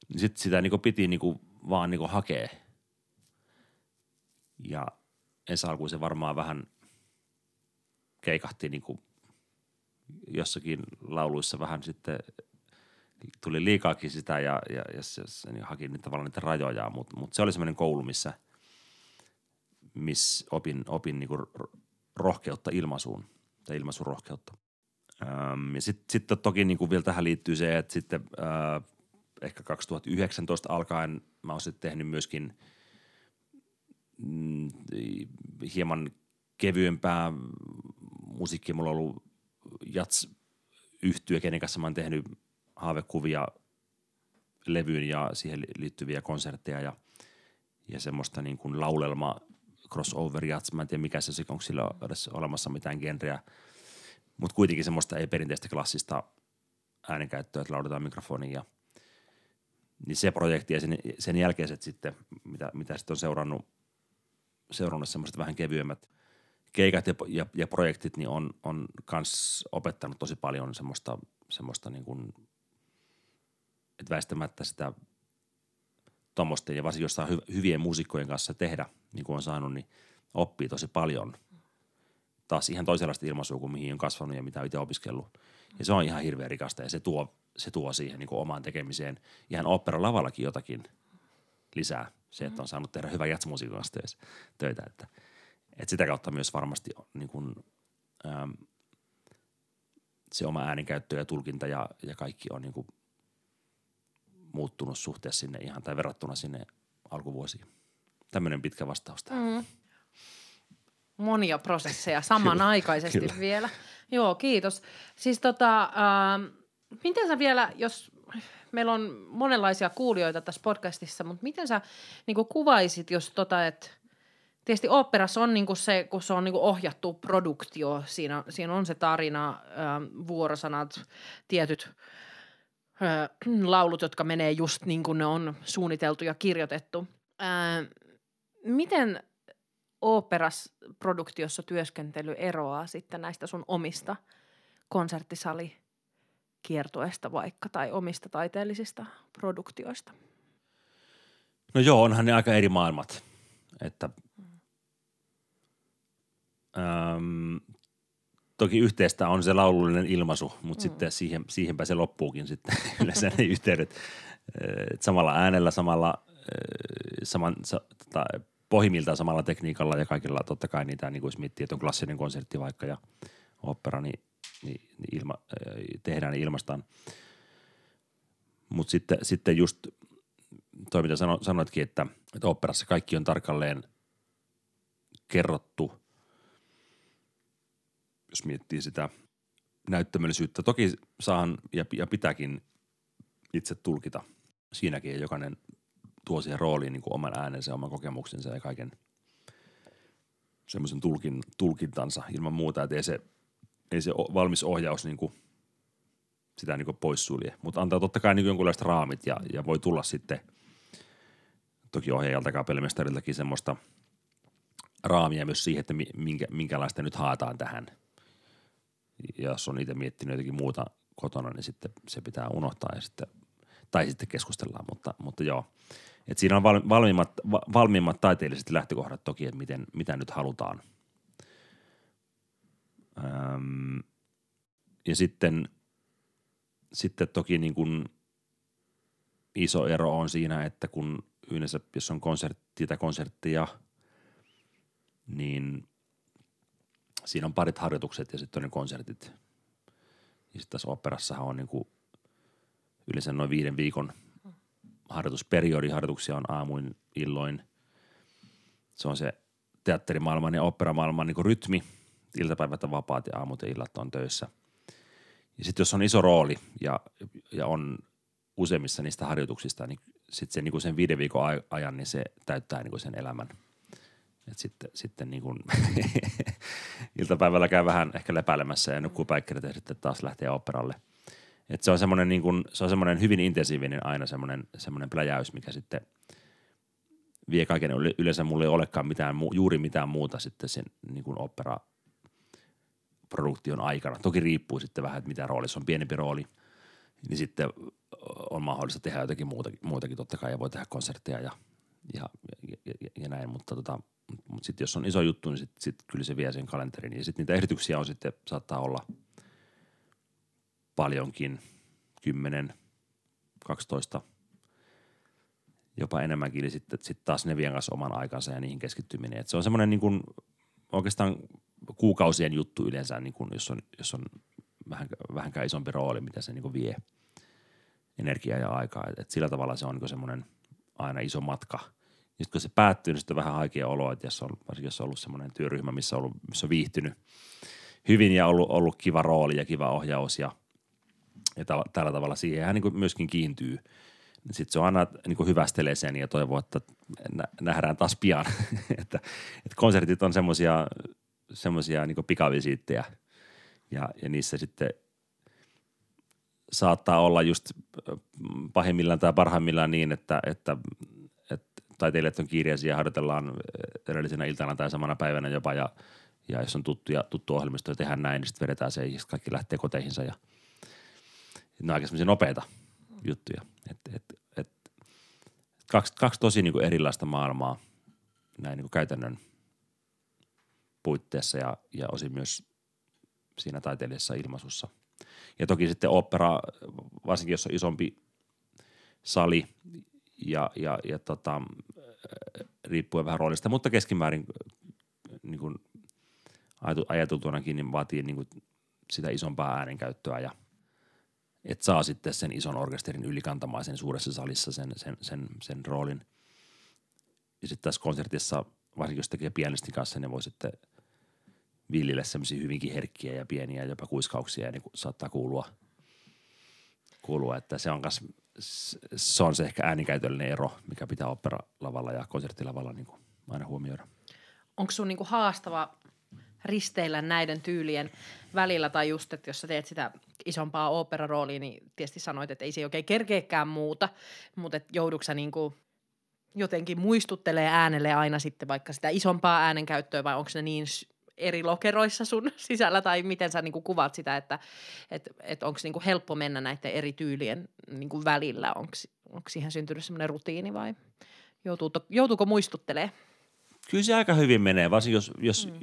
Niin sitten sitä niin kuin piti niin kuin vaan niin kuin hakea. Ja ensi alkuun se varmaan vähän keikahti niin kuin jossakin lauluissa vähän sitten tuli liikaakin sitä ja, ja, ja se, se niin haki niitä, tavallaan niitä rajoja, mutta mut se oli semmoinen koulu, missä, missä opin, opin niin kuin rohkeutta ilmaisuun tai ilmaisurohkeutta. Ähm, ja sitten sit toki niin kuin vielä tähän liittyy se, että sitten äh, ehkä 2019 alkaen mä oon sitten tehnyt myöskin mm, hieman kevyempää musiikkia. Mulla on ollut jats yhtyä, kenen kanssa mä oon tehnyt haavekuvia levyyn ja siihen liittyviä konsertteja ja, ja semmoista niin kuin laulelma crossover jats. Mä en tiedä mikä se on, onko sillä edes olemassa mitään genreä, mutta kuitenkin semmoista ei perinteistä klassista äänenkäyttöä, että lauletaan mikrofoniin ja niin se projekti ja sen, sen jälkeiset sitten, mitä, mitä sitten on seurannut, seurannut semmoiset vähän kevyemmät keikat ja, ja, ja projektit, niin on, on kans opettanut tosi paljon semmoista, semmoista niin kuin että väistämättä sitä tuommoisten ja varsinkin jossain hy- hyvien muusikkojen kanssa tehdä, niin kuin on saanut, niin oppii tosi paljon. Taas ihan toisenlaista ilmaisua kuin mihin on kasvanut ja mitä on itse opiskellut. Ja se on ihan hirveän rikasta ja se tuo, se tuo siihen niin kuin omaan tekemiseen ihan lavallakin jotakin lisää. Se, että on saanut tehdä hyvän jatsmusiikan kanssa töitä. Että, että sitä kautta myös varmasti niin kuin, äm, se oma ääninkäyttö ja tulkinta ja, ja kaikki on niin kuin muuttunut suhteessa sinne ihan tai verrattuna sinne alkuvuosiin. Tämmöinen pitkä vastaus tähän. Mm. Monia prosesseja <laughs> samanaikaisesti kyllä, vielä. Joo, kiitos. Siis tota, äh, miten sä vielä, jos meillä on monenlaisia kuulijoita tässä podcastissa, mutta miten sä niin kuvaisit, jos tota, että tietysti oopperassa on niinku se, kun se on niinku ohjattu produktio, siinä, siinä on se tarina, äh, vuorosanat, tietyt <clears throat> laulut, jotka menee just niin kuin ne on suunniteltu ja kirjoitettu. Ää, miten oopperasproduktiossa työskentely eroaa sitten näistä sun omista konserttisalikiertoista vaikka tai omista taiteellisista produktioista? No joo, onhan ne aika eri maailmat. Että, äm, toki yhteistä on se laulullinen ilmaisu, mutta mm. sitten siihen, siihenpä se loppuukin sitten <laughs> yleensä ne yhteydet. Et samalla äänellä, samalla, saman, sa, tota, pohjimmiltaan samalla tekniikalla ja kaikilla totta kai niitä, niin kuin jos miettii, että on klassinen konsertti vaikka ja opera, niin, niin, niin ilma, tehdään niin ilmastaan. Mutta sitten, sitten just toi, mitä sano, sanoitkin, että, että operassa kaikki on tarkalleen kerrottu – jos miettii sitä näyttämöllisyyttä. Toki saan ja, ja pitääkin itse tulkita siinäkin, jokainen tuo siihen rooliin niin kuin oman äänensä, oman kokemuksensa ja kaiken semmoisen tulkin, tulkintansa ilman muuta, että ei se, ei se valmis ohjaus niin kuin sitä niin kuin poissulje. Mutta antaa totta kai niin jonkunlaiset raamit ja, ja voi tulla sitten toki ohjaajalta kapellimestariltakin semmoista raamia myös siihen, että minkä, minkälaista nyt haetaan tähän – ja jos on itse miettinyt jotenkin muuta kotona, niin sitten se pitää unohtaa ja sitten, tai sitten keskustellaan, mutta, mutta joo. Et siinä on valmiimmat, valmiimmat taiteelliset lähtökohdat toki, että miten, mitä nyt halutaan. Öm, ja sitten, sitten toki niin kuin iso ero on siinä, että kun yleensä, jos on konsertti tai konserttia, niin siinä on parit harjoitukset ja sitten on ne konsertit. Ja sitten tässä operassahan on niinku yleensä noin viiden viikon harjoitusperiodi. Harjoituksia on aamuin, illoin. Se on se teatterimaailman ja operamaailman niinku rytmi. Iltapäivät on vapaat ja aamut ja illat on töissä. Ja sitten jos on iso rooli ja, ja on useimmissa niistä harjoituksista, niin sitten se, niinku sen viiden viikon ajan, niin se täyttää niinku sen elämän – et sitten, sitten niin kuin <laughs> iltapäivällä käy vähän ehkä lepäilemässä ja nukkuu päikkerit ja sitten taas lähtee operalle. Et se on semmoinen niin kuin, se on semmoinen hyvin intensiivinen aina semmoinen, semmoinen pläjäys, mikä sitten vie kaiken. Yleensä mulla ei olekaan mitään, juuri mitään muuta sitten sen niin kuin opera produktion aikana. Toki riippuu sitten vähän, että mitä roolissa on pienempi rooli, niin sitten on mahdollista tehdä jotakin muutakin, muutakin totta kai ja voi tehdä konsertteja ja, ja, ja, ja, ja näin, mutta tota, mutta sitten jos on iso juttu, niin sitten sit kyllä se vie sen kalenterin. Ja sitten niitä ehdotuksia on sitten, saattaa olla paljonkin, 10, 12, jopa enemmänkin, niin sitten sit taas ne vie kanssa oman aikansa ja niihin keskittyminen. Et se on semmoinen niin oikeastaan kuukausien juttu yleensä, niin kuin jos on, jos on vähän, vähänkään isompi rooli, mitä se niin kuin vie energiaa ja aikaa. Et, et sillä tavalla se on niin semmoinen aina iso matka – sitten kun se päättyy, niin sitten on vähän haikea olo, että jos on, varsinkin jos on ollut semmoinen työryhmä, missä on, ollut, missä on viihtynyt hyvin ja ollut, ollut kiva rooli ja kiva ohjaus ja, ja tällä, tällä tavalla siihen hän niin myöskin kiintyy. Sitten se on aina niin hyvästelee sen ja toivoo, että nähdään taas pian. <laughs> että, että konsertit on semmoisia semmoisia niin pikavisiittejä ja, ja niissä sitten saattaa olla just pahimmillaan tai parhaimmillaan niin, että, että taiteilijat on kiireisiä harjoitellaan eh, edellisenä iltana tai samana päivänä jopa ja, ja jos on tuttu, ja, tuttu ohjelmisto ja tehdään näin, niin sitten vedetään se ja kaikki lähtee koteihinsa ja ne on aika semmoisia nopeita juttuja. Et, et, et, kaksi, kaksi tosi niin kuin erilaista maailmaa näin niin kuin käytännön puitteissa ja, ja osin myös siinä taiteellisessa ilmaisussa. Ja toki sitten opera, varsinkin jos on isompi sali ja, ja, ja tota, riippuen vähän roolista, mutta keskimäärin niin kuin ajateltunakin niin vaatii niin kuin sitä isompaa äänenkäyttöä ja että saa sitten sen ison orkesterin ylikantamaan sen suuressa salissa sen, sen, sen, sen roolin. Ja sitten tässä konsertissa, varsinkin jos tekee pianistin kanssa, niin voi sitten villille semmoisia hyvinkin herkkiä ja pieniä jopa kuiskauksia ja niin saattaa kuulua, kuulua, että se on myös se on se ehkä äänikäytöllinen ero, mikä pitää operalavalla ja konserttilavalla niin kuin aina huomioida. Onko sun niin kuin haastava risteillä näiden tyylien välillä, tai just, että jos sä teet sitä isompaa operaroolia, niin tietysti sanoit, että ei se oikein kerkeekään muuta, mutta et joudutko sä niin kuin jotenkin muistuttelee äänelle aina sitten vaikka sitä isompaa äänenkäyttöä, vai onko ne niin eri lokeroissa sun <laughs> sisällä, tai miten sä niinku kuvaat sitä, että et, et onko niinku helppo mennä näiden eri tyylien niinku välillä, onko siihen syntynyt semmoinen rutiini vai joutuuko, joutuuko muistuttelee? Kyllä se aika hyvin menee, varsinkin jos, jos, mm.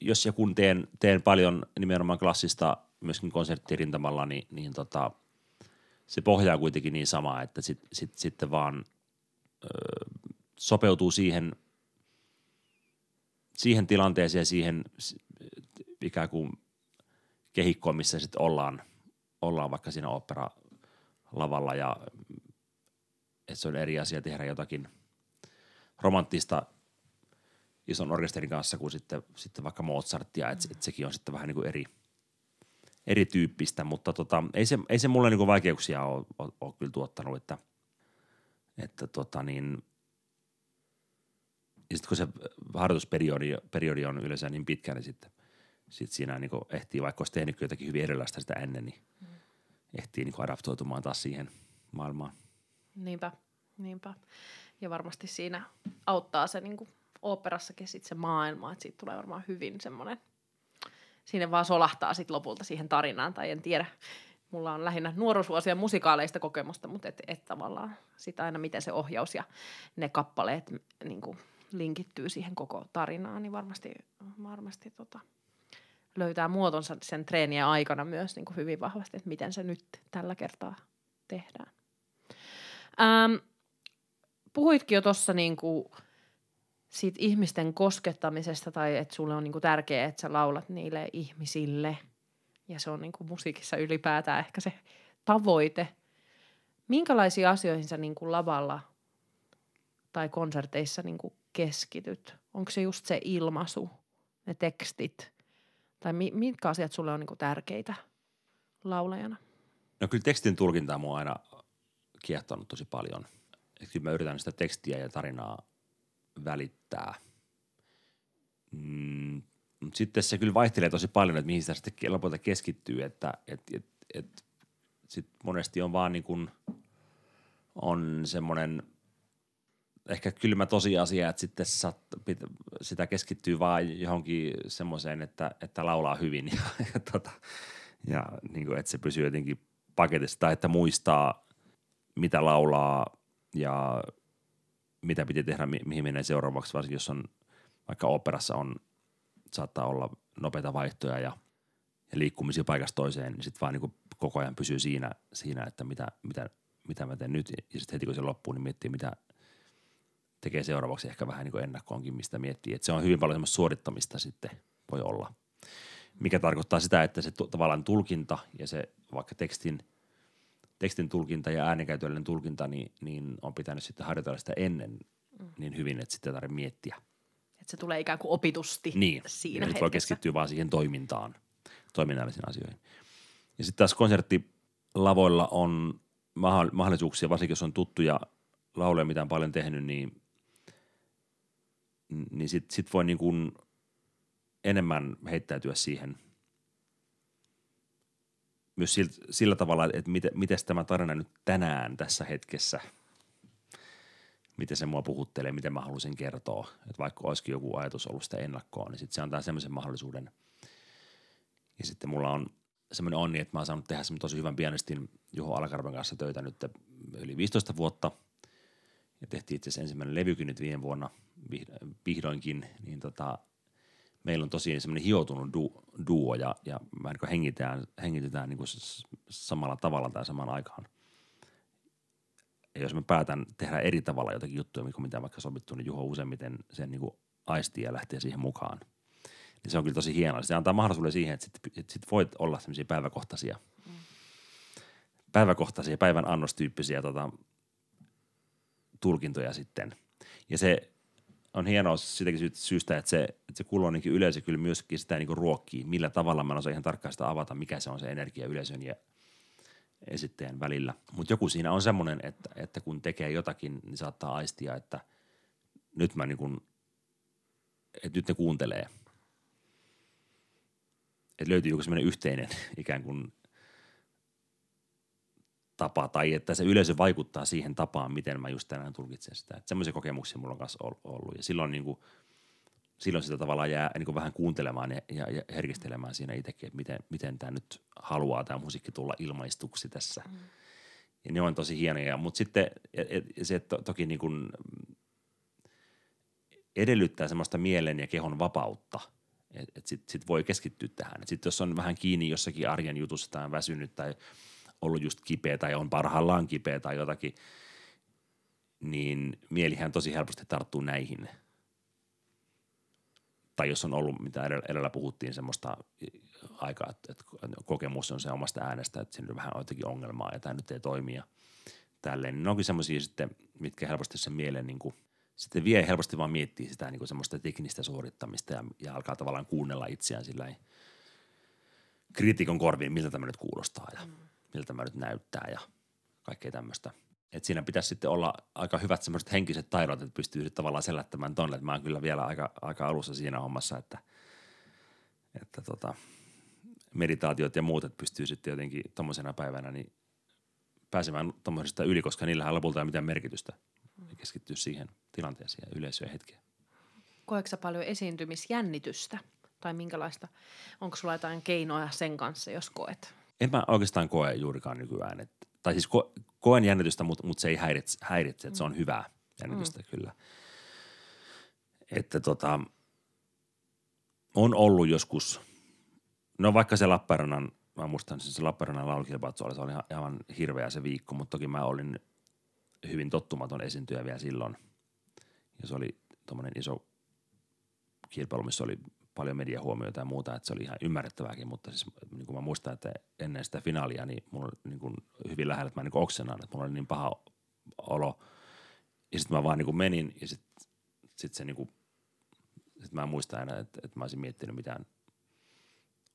jos ja kun teen, teen paljon nimenomaan klassista myöskin konserttirintamalla, niin, niin tota, se pohjaa kuitenkin niin samaa, että sitten sit, sitten vaan ö, sopeutuu siihen – siihen tilanteeseen siihen ikään kuin kehikkoon, missä sitten ollaan, ollaan vaikka siinä opera lavalla ja että se on eri asia tehdä jotakin romanttista ison orkesterin kanssa kuin sitten, sitten vaikka Mozartia, että et sekin on sitten vähän niin kuin eri, erityyppistä, mutta tota, ei, se, ei se mulle niin kuin vaikeuksia ole, ole, ole kyllä tuottanut, että, että tota niin – ja sitten kun se harjoitusperiodi periodi on yleensä niin pitkä, niin sitten sit siinä niin ehtii, vaikka olisi tehnyt jotakin hyvin erilaista sitä ennen, niin mm. ehtii niin adaptoitumaan taas siihen maailmaan. Niinpä, niinpä. Ja varmasti siinä auttaa se niin oopperassakin sit se maailma, että siitä tulee varmaan hyvin semmoinen, siinä vaan solahtaa sitten lopulta siihen tarinaan, tai en tiedä, mulla on lähinnä nuoruusvuosia musikaaleista kokemusta, mutta et, et tavallaan sitä aina miten se ohjaus ja ne kappaleet niin kuin linkittyy siihen koko tarinaan, niin varmasti, varmasti tota, löytää muotonsa sen treenien aikana myös niin kuin hyvin vahvasti, että miten se nyt tällä kertaa tehdään. Ähm, puhuitkin jo tuossa niin siitä ihmisten koskettamisesta tai että sulle on niin kuin tärkeää, että sä laulat niille ihmisille ja se on niin kuin musiikissa ylipäätään ehkä se tavoite. Minkälaisiin asioihin sä niin kuin lavalla tai konserteissa niin kuin keskityt? Onko se just se ilmaisu, ne tekstit? Tai mi- mitkä asiat sulle on niinku tärkeitä laulajana? No kyllä tekstin tulkinta on aina kiehtonut tosi paljon. Et kyllä mä yritän sitä tekstiä ja tarinaa välittää. Mm, mutta sitten se kyllä vaihtelee tosi paljon, että mihin sitä sitten lopulta keskittyy, että et, et, et sit monesti on vaan niin kuin, on semmoinen – ehkä kylmä tosiasia, että sitten sitä keskittyy vaan johonkin semmoiseen, että, että laulaa hyvin ja, <laughs> ja, tota, ja niin kuin, että se pysyy jotenkin paketissa tai että muistaa, mitä laulaa ja mitä piti tehdä, mi- mihin menee seuraavaksi, varsinkin jos on vaikka operassa on, saattaa olla nopeita vaihtoja ja, ja liikkumisia paikasta toiseen, niin sitten vaan niin kuin koko ajan pysyy siinä, siinä että mitä, mitä, mitä mä teen nyt. Ja sitten heti kun se loppuu, niin miettii, mitä tekee seuraavaksi ehkä vähän niin kuin ennakkoonkin, mistä miettii. Että se on hyvin paljon semmoista suorittamista sitten voi olla. Mikä tarkoittaa sitä, että se tavallaan tulkinta ja se vaikka tekstin, tekstin tulkinta ja äänenkäytöllinen tulkinta, niin, niin on pitänyt sitten harjoitella sitä ennen niin hyvin, että sitten ei tarvitse miettiä. Että se tulee ikään kuin opitusti Niin, siinä ja voi keskittyä vaan siihen toimintaan, toiminnallisiin asioihin. Ja sitten taas konserttilavoilla on mahdollisuuksia, varsinkin jos on tuttuja lauleja, mitä on paljon tehnyt, niin, niin sitten sit voi niin kuin enemmän heittäytyä siihen myös sillä, sillä tavalla, että miten, miten tämä tarina nyt tänään tässä hetkessä, miten se mua puhuttelee, miten mä haluaisin kertoa. Että vaikka olisikin joku ajatus ollut sitä ennakkoon, niin sitten se antaa semmoisen mahdollisuuden. Ja sitten mulla on semmoinen onni, että mä oon saanut tehdä semmoinen tosi hyvän pianistin Juho Alkarven kanssa töitä nyt yli 15 vuotta. Ja tehtiin itse asiassa ensimmäinen levykin nyt viime vuonna vihdoinkin, niin tota, meillä on tosiaan semmoinen hioutunut du, duo ja, ja mä niin hengitetään, hengitetään niin samalla tavalla tai samaan aikaan. Ja jos mä päätän tehdä eri tavalla jotakin juttuja, kuin mitä vaikka sovittu, niin Juho useimmiten sen niin aistii ja lähtee siihen mukaan. Niin se on kyllä tosi hienoa. Se antaa mahdollisuuden siihen, että sit, että sit voit olla semmoisia päiväkohtaisia, mm. päiväkohtaisia, päivän annostyyppisiä tota, tulkintoja sitten. Ja se on hienoa sitäkin sy- syystä, että se, että se kulloinenkin yleisö kyllä myöskin sitä niin ruokkii, millä tavalla mä en osaa ihan tarkkaan sitä avata, mikä se on se energia yleisön ja esittäjän välillä. Mutta joku siinä on semmoinen, että, että kun tekee jotakin, niin saattaa aistia, että nyt mä niin kuin, että nyt ne kuuntelee. Että löytyy joku semmoinen yhteinen <laughs> ikään kuin tapa tai että se yleisö vaikuttaa siihen tapaan, miten mä just tänään tulkitsen sitä. Että semmoisia kokemuksia mulla on kanssa ollut ja silloin niin kuin, silloin sitä tavallaan jää niin kuin vähän kuuntelemaan ja, ja, ja herkistelemään siinä itsekin, että miten, miten tämä nyt haluaa tämä musiikki tulla ilmaistuksi tässä. Mm. Ja ne on tosi hienoja, mutta sitten et, et, se to, toki niin kuin edellyttää semmoista mielen ja kehon vapautta, että et sitten sit voi keskittyä tähän. Sitten jos on vähän kiinni jossakin arjen jutussa tai on väsynyt tai ollut just kipeä tai on parhaillaan kipeä tai jotakin, niin mielihän tosi helposti tarttuu näihin – tai jos on ollut, mitä edellä, puhuttiin, semmoista aikaa, että, että kokemus on se omasta äänestä, että siinä on vähän jotenkin ongelmaa ja tämä nyt ei toimi ja tälleen. Niin ne onkin semmoisia sitten, mitkä helposti sen mielen niin kuin, sitten vie helposti vaan miettiä sitä niin kuin semmoista teknistä suorittamista ja, ja alkaa tavallaan kuunnella itseään sillä kriitikon korviin, miltä tämä nyt kuulostaa ja mm. Miltä tämä nyt näyttää ja kaikkea tämmöistä – et siinä pitäisi sitten olla aika hyvät semmoiset henkiset taidot, että pystyy sitten tavallaan selättämään tonne. Mä oon kyllä vielä aika, aika alussa siinä hommassa, että, että tota, meditaatiot ja muut, että pystyy sitten jotenkin tommosena päivänä niin pääsemään tommosesta yli, koska niillähän lopulta ei ole mitään merkitystä. Ja keskittyy siihen tilanteeseen ja yleisöön hetkeen. Koetko sä paljon esiintymisjännitystä? Tai minkälaista, onko sulla jotain keinoja sen kanssa, jos koet? En mä oikeastaan koe juurikaan nykyään. Et, tai siis ko, koen jännitystä, mutta mut se ei häiritse, häiritse että se on hyvää jännitystä mm. kyllä. Että tota, on ollut joskus, no vaikka se Lappeenrannan, mä muistan siis se Lappeenrannan laulukilpailu, se oli ihan, ihan hirveä se viikko, mutta toki mä olin hyvin tottumaton esiintyjä vielä silloin. Ja se oli tuommoinen iso kilpailu, missä oli paljon mediahuomioita ja muuta, että se oli ihan ymmärrettävääkin, mutta siis niin kuin mä muistan, että ennen sitä finaalia, niin mulla oli niin kuin hyvin lähellä, että mä niin oksenaan, että mulla oli niin paha olo. Ja sitten mä vaan niin kuin menin ja sitten sit se niin kuin, sit mä en muista enää, että, että mä olisin miettinyt mitään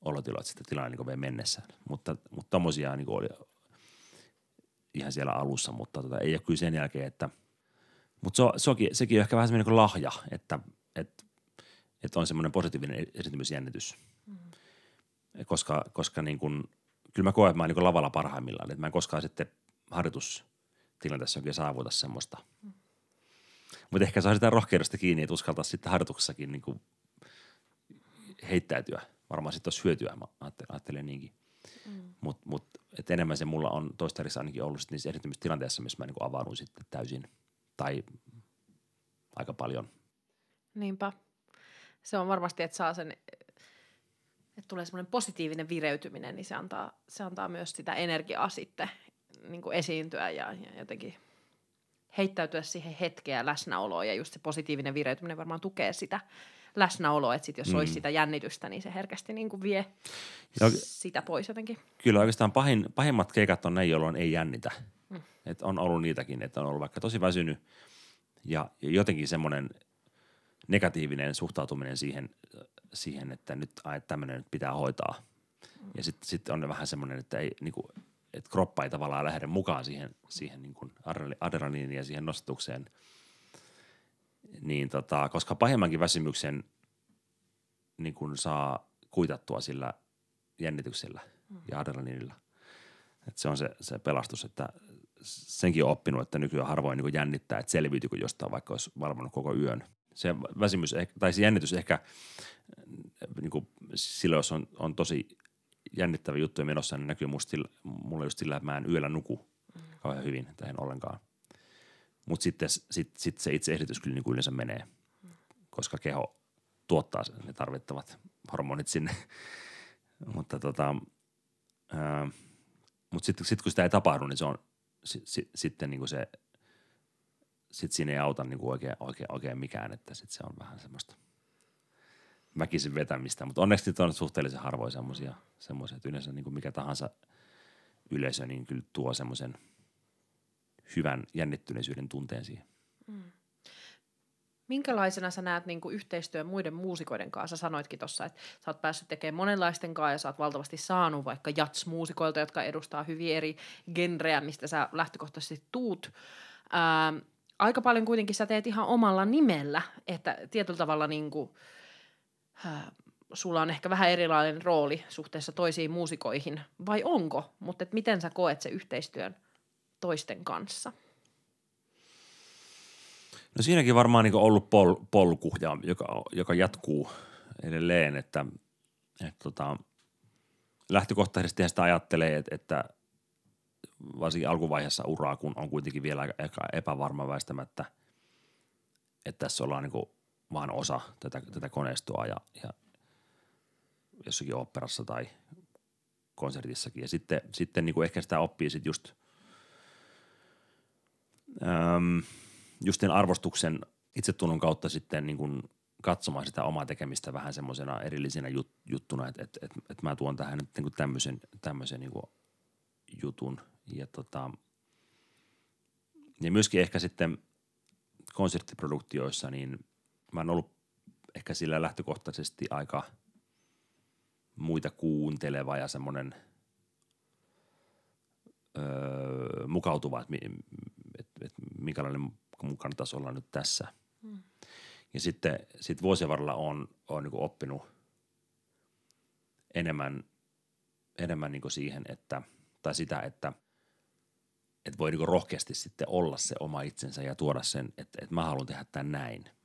olotiloa, että sitä tilanne niin vei mennessään. Mutta, mutta tommosia niin oli ihan siellä alussa, mutta tota, ei ole kyllä sen jälkeen, että mutta se, se onkin, sekin on ehkä vähän semmoinen kuin lahja, että, että että on semmoinen positiivinen esiintymisjännitys. Mm. Koska, koska niin kun, kyllä mä koen, että mä oon niin lavalla parhaimmillaan, että mä en koskaan sitten harjoitustilanteessa oikein saavuta semmoista. Mm. Mutta ehkä saa sitä rohkeudesta kiinni, että uskaltaa sitten harjoituksessakin niin kuin heittäytyä. Varmaan sitten olisi hyötyä, mä ajattelen, niinkin. Mm. Mutta mut, et enemmän se mulla on toistaiseksi ainakin ollut niissä erityisissä tilanteissa, missä mä niin avaudun sitten täysin tai aika paljon. Niinpä. Se on varmasti, että saa sen, että tulee semmoinen positiivinen vireytyminen, niin se antaa, se antaa myös sitä energiaa sitten niin kuin esiintyä ja, ja jotenkin heittäytyä siihen hetkeen ja läsnäoloon. Ja just se positiivinen vireytyminen varmaan tukee sitä läsnäoloa, että sit jos mm. olisi sitä jännitystä, niin se herkästi niin kuin vie ja, sitä pois jotenkin. Kyllä oikeastaan pahin, pahimmat keikat on ne, jolloin ei jännitä. Mm. Et on ollut niitäkin, että on ollut vaikka tosi väsynyt ja jotenkin semmoinen negatiivinen suhtautuminen siihen, siihen että nyt ai, tämmöinen nyt pitää hoitaa. Ja sitten sit on vähän semmoinen, että ei, niin kuin, että kroppa ei tavallaan lähde mukaan siihen, siihen niin kuin adrenaliiniin ja siihen nostatukseen. Niin tota, koska pahimmankin väsymyksen niin kuin saa kuitattua sillä jännityksellä mm. ja adrenaliinilla. Et se on se, se pelastus, että senkin on oppinut, että nykyään harvoin niin jännittää, että selviytyykö jostain, vaikka olisi valvonnut koko yön. Se väsymys, tai se jännitys ehkä niin kuin silloin, jos on, on tosi jännittävä juttu menossa, niin näkyy musta sillä, mulle just sillä, että mä en yöllä nuku mm. kauhean hyvin, tai en ollenkaan. Mutta sitten sit, sit se itse ehditys kyllä niin kuin yleensä menee, koska keho tuottaa ne tarvittavat hormonit sinne. <laughs> mutta tota, mutta sitten sit kun sitä ei tapahdu, niin se on si, si, sitten niin kuin se, sit siinä ei auta niin kuin oikein, oikein, oikein mikään, että sitten se on vähän semmoista – väkisin vetämistä, mutta onneksi nyt on suhteellisen harvoin semmoisia, semmoisia että yleensä niin kuin mikä tahansa yleisö, niin kyllä tuo semmoisen hyvän jännittyneisyyden tunteen siihen. Mm. Minkälaisena sä näet niin kuin yhteistyön muiden muusikoiden kanssa? Sä sanoitkin tuossa, että sä oot päässyt tekemään monenlaisten kanssa ja sä oot valtavasti saanut vaikka jats-muusikoilta, jotka edustaa hyvin eri genrejä, mistä sä lähtökohtaisesti tuut. Ää, aika paljon kuitenkin sä teet ihan omalla nimellä, että tietyllä tavalla niin kuin – äh, sulla on ehkä vähän erilainen rooli suhteessa toisiin muusikoihin, vai onko? Mutta miten sä koet se yhteistyön toisten kanssa? No siinäkin varmaan niin ollut pol, polku, ja, joka, joka jatkuu edelleen, että, että tota, lähtökohtaisesti sitä ajattelee, että, että varsinkin alkuvaiheessa uraa, kun on kuitenkin vielä aika epävarma väistämättä, että tässä ollaan niin vaan osa tätä, tätä koneistoa ja, ja jossakin operassa tai konsertissakin. Ja sitten, sitten niin kuin ehkä sitä oppii sitten just, äm, just sen arvostuksen itsetunnon kautta sitten niin kuin katsomaan sitä omaa tekemistä vähän semmoisena erillisenä jut, juttuna, että et, et, et mä tuon tähän nyt niin tämmöisen, tämmöisen niin kuin jutun. Ja, tota, ja myöskin ehkä sitten konserttiproduktioissa, niin – mä oon ollut ehkä sillä lähtökohtaisesti aika muita kuunteleva ja semmoinen öö, mukautuva, että et, et, minkälainen mun kannattaisi olla nyt tässä. Hmm. Ja sitten sit vuosien varrella on, on niin oppinut enemmän, enemmän niin siihen, että, tai sitä, että, että voi niin rohkeasti sitten olla se oma itsensä ja tuoda sen, että, että mä haluan tehdä tämän näin –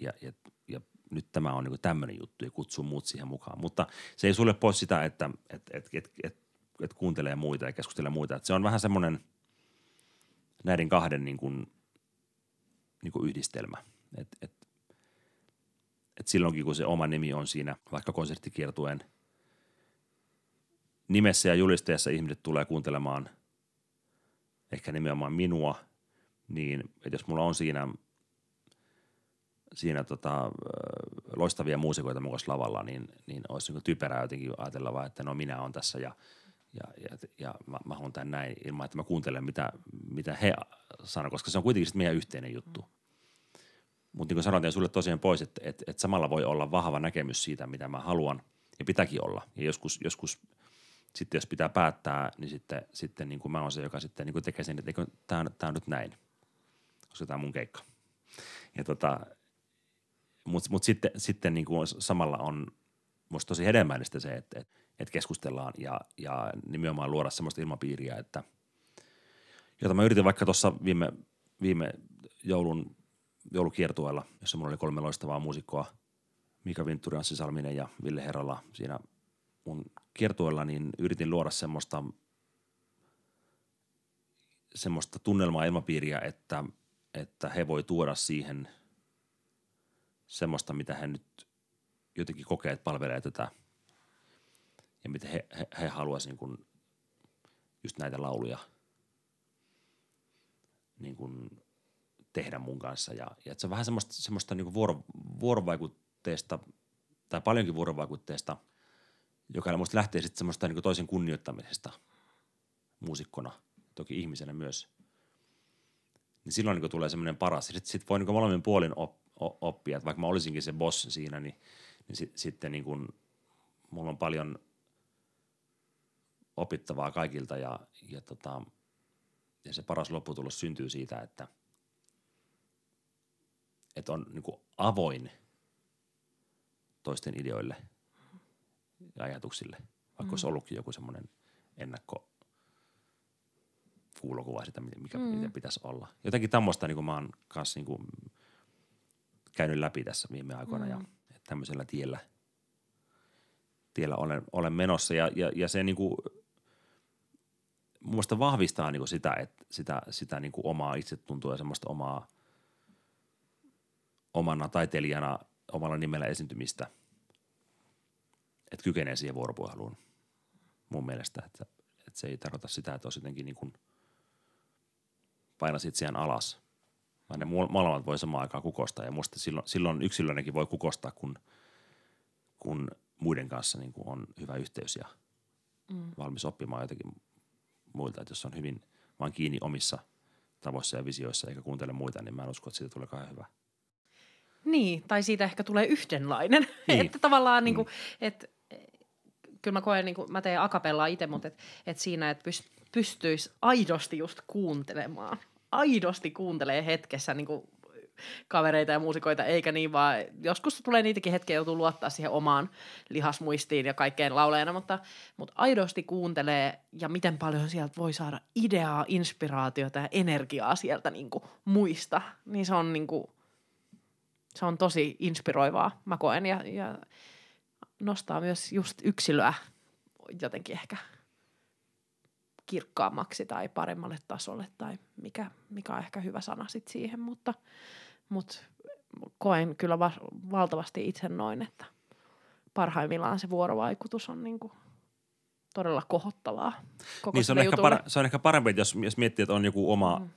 ja, ja, ja nyt tämä on niin tämmöinen juttu ja kutsuu muut siihen mukaan. Mutta se ei sulle pois sitä, että et, et, et, et, et kuuntelee muita ja keskustelee muita. Et se on vähän semmoinen näiden kahden niin kuin, niin kuin yhdistelmä. Et, et, et silloinkin, kun se oma nimi on siinä vaikka konserttikiertueen nimessä ja julisteessa ihmiset tulee kuuntelemaan ehkä nimenomaan minua, niin että jos mulla on siinä – siinä tota, loistavia muusikoita muun lavalla, niin, niin olisi niin typerää jotenkin ajatella vaan, että no minä olen tässä ja, ja, ja, ja mä, mä haluan tämän näin ilman, että mä kuuntelen mitä, mitä he sanovat, koska se on kuitenkin sitten meidän yhteinen juttu. Mutta niin kuin sanoin sulle tosiaan pois, että, että, että samalla voi olla vahva näkemys siitä, mitä mä haluan ja pitääkin olla. Ja joskus, joskus sitten jos pitää päättää, niin sitten, sitten niin kuin mä oon se, joka sitten niin kuin tekee sen, että tämä on, on nyt näin, koska tämä on mun keikka. Ja tota, mutta mut sitten, sitten niin kuin samalla on musta tosi hedelmällistä se, että, että, että keskustellaan ja, ja nimenomaan luoda sellaista ilmapiiriä, että jota mä yritin vaikka tuossa viime, viime joulun joulukiertueella, jossa mulla oli kolme loistavaa muusikkoa, Mika Vinturi, Anssi Salminen ja Ville Herrala siinä mun kiertueella, niin yritin luoda semmoista, semmoista tunnelmaa ilmapiiriä, että, että he voi tuoda siihen semmoista, mitä he nyt jotenkin kokee, että palvelee tätä ja miten he, he, he haluaisivat niin just näitä lauluja niin kuin tehdä mun kanssa. Ja, ja se on vähän semmoista, semmoista niin vuoro, vuorovaikutteesta tai paljonkin vuorovaikutteesta, joka musta lähtee sitten semmoista niin toisen kunnioittamisesta muusikkona, toki ihmisenä myös. Niin silloin niin tulee semmoinen paras. Sitten sit voi niin molemmin puolin op, oppia, että vaikka mä olisinkin se boss siinä, niin, niin sit, sitten niin kuin, mulla on paljon opittavaa kaikilta ja, ja, tota, ja se paras lopputulos syntyy siitä, että, että on niin kuin avoin toisten ideoille ja ajatuksille, vaikka mm. olisi ollutkin joku semmoinen ennakko kuulokuva sitä, mikä mm. miten pitäisi olla. Jotenkin tämmöistä niin mä oon kanssa niin kuin käynyt läpi tässä viime aikoina mm. ja tämmöisellä tiellä, tiellä olen, olen menossa. Ja, ja, ja se niin kuin, mun mielestä vahvistaa niin kuin sitä, että sitä, sitä niin kuin omaa itsetuntoa ja semmoista omaa omana taiteilijana omalla nimellä esiintymistä, että kykenee siihen vuoropuheluun mun mielestä, että, että se ei tarkoita sitä, että olisi jotenkin niin kuin painasit itseään alas, vaan ne molemmat voi samaan aikaan kukostaa ja musta silloin, silloin yksilönäkin voi kukostaa, kun, kun muiden kanssa niin kuin on hyvä yhteys ja mm. valmis oppimaan jotenkin muilta. Että jos on hyvin vaan kiinni omissa tavoissa ja visioissa eikä kuuntele muita, niin mä en usko, että siitä tulee kauhean hyvä. Niin, tai siitä ehkä tulee yhdenlainen. <laughs> Niin. että tavallaan niin kuin, mm. että kyllä mä koen, niin kuin, mä teen akapellaa itse, mutta et, et siinä, että pystyisi aidosti just kuuntelemaan. Aidosti kuuntelee hetkessä niin kuin kavereita ja muusikoita, eikä niin vaan, joskus tulee niitäkin hetkiä, joutuu luottaa siihen omaan lihasmuistiin ja kaikkeen lauleena, mutta, mutta aidosti kuuntelee ja miten paljon sieltä voi saada ideaa, inspiraatiota ja energiaa sieltä niin kuin muista, niin se on niin kuin, se on tosi inspiroivaa, mä koen, ja, ja nostaa myös just yksilöä jotenkin ehkä kirkkaammaksi tai paremmalle tasolle tai mikä, mikä on ehkä hyvä sana sit siihen, mutta, mutta koen kyllä va- valtavasti itse noin, että parhaimmillaan se vuorovaikutus on niinku todella kohottavaa. Koko niin se on, ehkä par- se on ehkä parempi, jos, jos miettii, että on joku oma mm.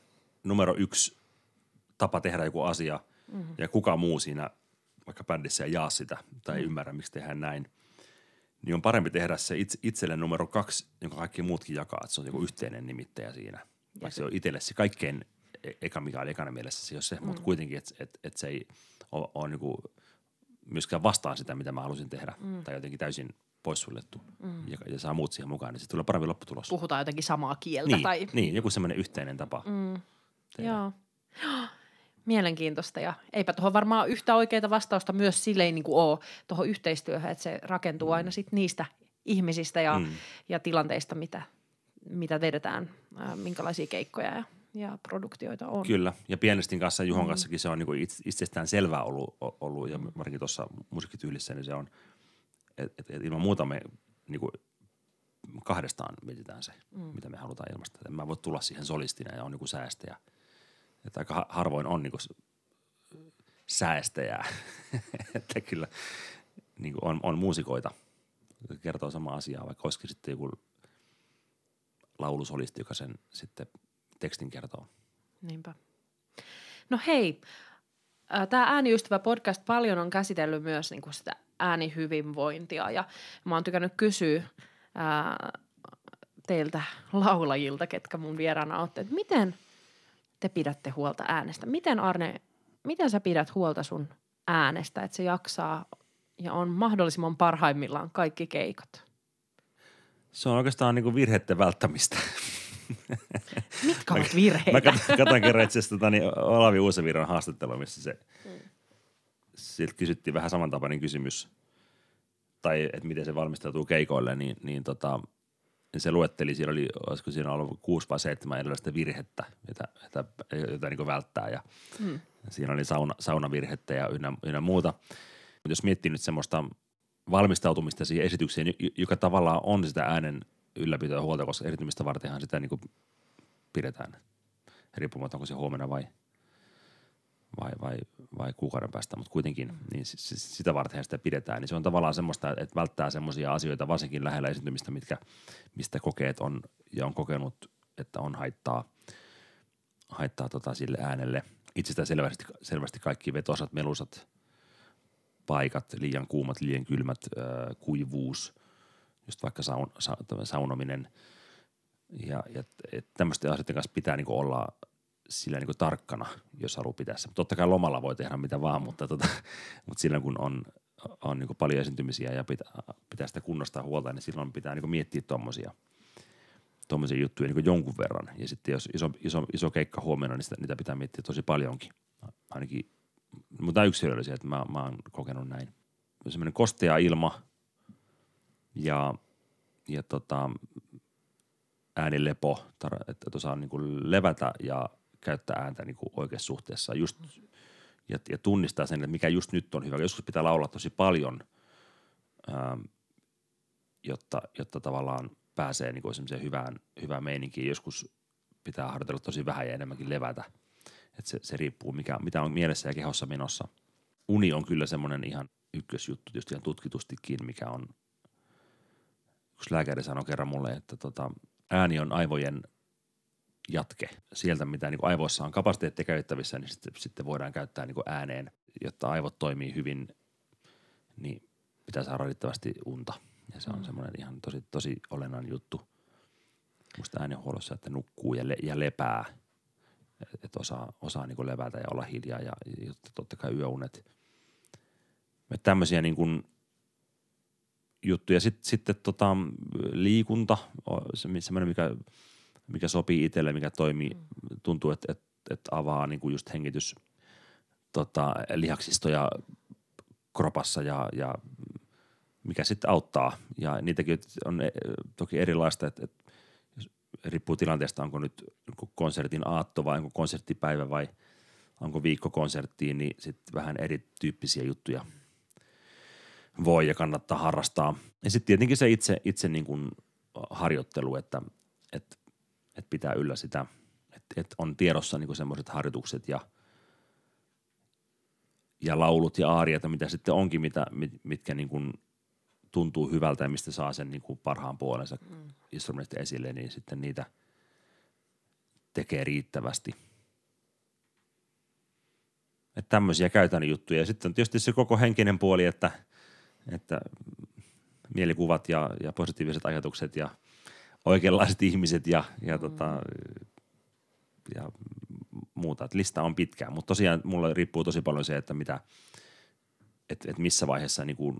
numero yksi tapa tehdä joku asia mm. ja kuka muu siinä vaikka bändissä ei jaa sitä tai ei mm. ymmärrä, miksi tehdään näin, niin on parempi tehdä se itse, itselle numero kaksi, jonka kaikki muutkin jakaa, että se on joku yhteinen nimittäjä siinä. Vaikka se on itselle se kaikkein e- eka, mikä oli ekana mielessä, se, se mm. mutta kuitenkin, että et, et se ei ole, ole niin myöskään vastaan sitä, mitä mä halusin tehdä, mm. tai jotenkin täysin poissuljettu mm. ja, ja saa muut siihen mukaan, niin se tulee parempi lopputulos. Puhutaan jotenkin samaa kieltä. Niin, tai... niin joku semmoinen yhteinen tapa. Mm. Joo. Mielenkiintoista ja eipä tuohon varmaan yhtä oikeita vastausta myös sille ei niin kuin ole tuohon yhteistyöhön, että se rakentuu mm. aina sit niistä ihmisistä ja, mm. ja tilanteista, mitä, mitä vedetään, äh, minkälaisia keikkoja ja, ja produktioita on. Kyllä, ja Pienestin kanssa Juhon mm. kanssakin se on niin itsestään selvää ollut, ollut ja varsinkin tuossa musiikkityylissä, niin se on, että et, et ilman muuta me niin kuin kahdestaan mietitään se, mm. mitä me halutaan ilmaista. En mä voi tulla siihen solistina ja on niin säästäjä – että aika harvoin on niin kuin säästäjää. <laughs> että kyllä niin kuin on, on muusikoita, jotka kertoo samaa asiaa, vaikka olisikin sitten joku laulusolisti, joka sen sitten tekstin kertoo. Niinpä. No hei, tämä Ääniystävä podcast paljon on käsitellyt myös niin kuin sitä äänihyvinvointia ja mä oon tykännyt kysyä ää, teiltä laulajilta, ketkä mun vieraana olette, että miten – te pidätte huolta äänestä. Miten Arne, miten sä pidät huolta sun äänestä, että se jaksaa ja on mahdollisimman parhaimmillaan kaikki keikot? Se on oikeastaan niin kuin virheiden välttämistä. Mitkä ovat virheitä? Mä katsoin kerran itse asiassa tota, niin Olavi Uusaviran haastattelua, missä se, mm. siltä kysyttiin vähän samantapainen kysymys, tai että miten se valmistautuu keikoille, niin, niin tota, niin se luetteli, siinä oli, olisiko siinä ollut kuusi vai seitsemän erilaista virhettä, jota, jota, jota niin välttää. Ja mm. Siinä oli sauna, saunavirhettä ja ynnä, ynnä muuta. Mutta jos miettii nyt semmoista valmistautumista siihen esitykseen, joka tavallaan on sitä äänen ylläpitoa ja huolta, koska erityistä vartenhan sitä niin kuin pidetään, riippumatta onko se huomenna vai, vai, vai, vai kuukauden päästä, mutta kuitenkin niin sitä varten sitä pidetään. Niin se on tavallaan semmoista, että välttää semmoisia asioita, varsinkin lähellä esiintymistä, mitkä, mistä kokeet on ja on kokenut, että on haittaa, haittaa tota sille äänelle. Itsestään selvästi, selvästi kaikki vetosat, melusat, paikat, liian kuumat, liian kylmät, äh, kuivuus, just vaikka saun, sa, saunominen ja, ja tämmöisten asioiden kanssa pitää niinku olla sillä niinku tarkkana, jos haluaa pitää se. Totta kai lomalla voi tehdä mitä vaan, mutta, tota, <laughs> mutta silloin kun on, on niinku paljon esiintymisiä ja pitää, pitää sitä kunnostaa huolta, niin silloin pitää niinku miettiä tuommoisia tuommoisia juttuja niin jonkun verran. Ja sitten jos iso, iso, iso keikka huomenna, niin sitä, niitä pitää miettiä tosi paljonkin. Ainakin, mutta yksilöllisiä, että mä, mä oon kokenut näin. Semmoinen kostea ilma ja, ja tota, äänilepo, että osaa niin kuin levätä ja käyttää ääntä niin kuin oikeassa suhteessa just, ja, ja tunnistaa sen, että mikä just nyt on hyvä. Joskus pitää laulaa tosi paljon, ähm, jotta, jotta tavallaan pääsee niin kuin hyvään, hyvään meininkiin. Joskus pitää harjoitella tosi vähän ja enemmänkin levätä. Et se, se riippuu, mikä, mitä on mielessä ja kehossa menossa. Uni on kyllä semmoinen ihan ykkösjuttu, tietysti ihan tutkitustikin, mikä on, kun lääkäri sanoi kerran mulle, että tota, ääni on aivojen jatke. Sieltä, mitä niin kuin aivoissa on kapasiteettia käyttävissä, niin sitten, sitten voidaan käyttää niin kuin ääneen, jotta aivot toimii hyvin, niin pitää saada riittävästi unta. Ja se on mm. semmoinen ihan tosi, tosi olennainen juttu musta äänenhuollossa, että nukkuu ja, le, ja lepää. Että osaa, osaa niin kuin levätä ja olla hiljaa ja, ja totta kai yöunet. Että tämmöisiä niin kuin juttuja. Sitten, sitten tota, liikunta, semmoinen, mikä, mikä sopii itselle, mikä toimii, mm. tuntuu, että, että, että avaa niin kuin just hengitys tota, lihaksistoja kropassa ja, ja mikä sitten auttaa. Ja niitäkin on e, toki erilaista, että, että riippuu tilanteesta, onko nyt konsertin aatto vai onko konserttipäivä vai onko viikko konserttiin, niin sitten vähän erityyppisiä juttuja – voi ja kannattaa harrastaa. Ja sitten tietenkin se itse, itse niin kuin harjoittelu, että, että, että pitää yllä sitä, että, että on tiedossa niin semmoiset harjoitukset ja, ja laulut ja aariat, mitä sitten onkin, mitä, mit, mitkä niin kuin tuntuu hyvältä ja mistä saa sen niin kuin parhaan puolensa mm. instrumentti esille, niin sitten niitä tekee riittävästi. Että tämmöisiä käytännön juttuja. Ja sitten on tietysti se koko henkinen puoli, että – että mielikuvat ja, ja positiiviset ajatukset ja oikeanlaiset ihmiset ja, ja, mm. tota, ja muuta. Et lista on pitkä, mutta tosiaan mulla riippuu tosi paljon se, että mitä, et, et missä vaiheessa niin kuin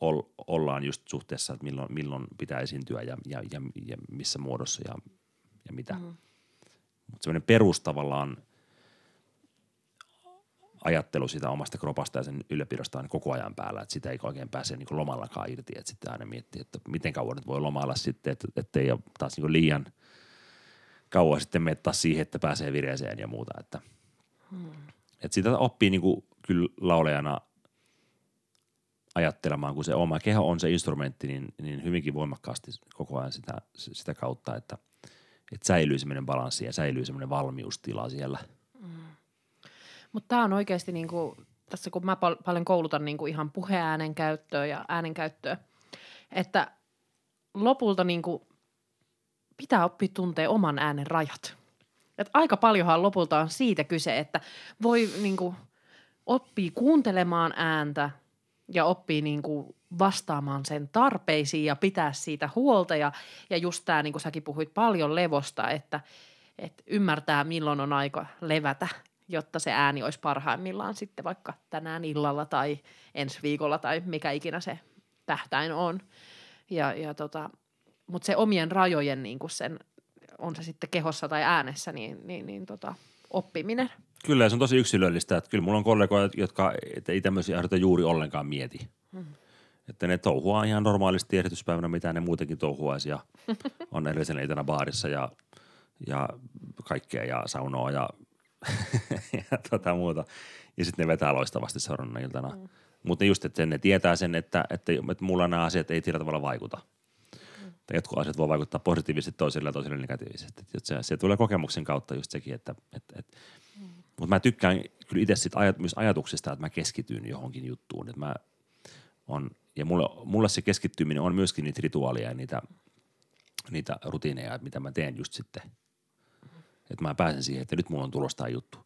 ol, ollaan just suhteessa, että milloin, milloin pitää esiintyä ja, ja, ja, ja missä muodossa ja, ja mitä. Mm. Mutta semmoinen perus tavallaan – ajattelu sitä omasta kropasta ja sen ylläpidosta on koko ajan päällä, että sitä ei oikein pääse niin lomallakaan irti, että sitten aina miettii, että miten kauan nyt voi lomalla sitten, että ei ole taas niin liian kauan sitten mene taas siihen, että pääsee vireeseen ja muuta, että, hmm. että sitä oppii niin kuin kyllä laulajana ajattelemaan, kun se oma keho on se instrumentti, niin, niin hyvinkin voimakkaasti koko ajan sitä, sitä kautta, että, että säilyy semmoinen balanssi ja säilyy semmoinen valmiustila siellä – mutta tämä on oikeasti niinku, tässä kun mä pal- paljon koulutan niinku ihan puheäänen käyttöä ja äänenkäyttöä, että lopulta niinku pitää oppia tuntee oman äänen rajat. Et aika paljonhan lopulta on siitä kyse, että voi niinku oppii kuuntelemaan ääntä ja oppii niinku vastaamaan sen tarpeisiin ja pitää siitä huolta. Ja, ja just tämä, niin kuin säkin puhuit paljon levosta, että, että ymmärtää milloin on aika levätä jotta se ääni olisi parhaimmillaan sitten vaikka tänään illalla tai ensi viikolla tai mikä ikinä se tähtäin on. Ja, ja tota, Mutta se omien rajojen niin kuin sen, on se sitten kehossa tai äänessä, niin, niin, niin tota, oppiminen. Kyllä, se on tosi yksilöllistä. Että kyllä mulla on kollegoja, jotka ei tämmöisiä asioita juuri ollenkaan mieti. Hmm. Että ne touhuaa ihan normaalisti esityspäivänä, mitä ne muutenkin touhuaisi ja <laughs> on edellisen iltana baarissa ja, ja kaikkea ja saunoa ja, <laughs> ja tota muuta. Ja sitten ne vetää loistavasti seuraavana iltana. Mm. Mutta just, että ne tietää sen, että, että, että mulla nämä asiat ei sillä tavalla vaikuta. Mm. jotkut asiat voi vaikuttaa positiivisesti toiselle ja toiselle negatiivisesti. Se, se tulee kokemuksen kautta just sekin, että, että, että mm. mutta mä tykkään kyllä itse sit ajat, myös ajatuksesta, että mä keskityn johonkin juttuun. Että mä on, ja mulle, mulle se keskittyminen on myöskin niitä rituaaleja ja niitä, niitä rutiineja, mitä mä teen just sitten. Että mä pääsen siihen, että nyt mulla on tulosta juttu.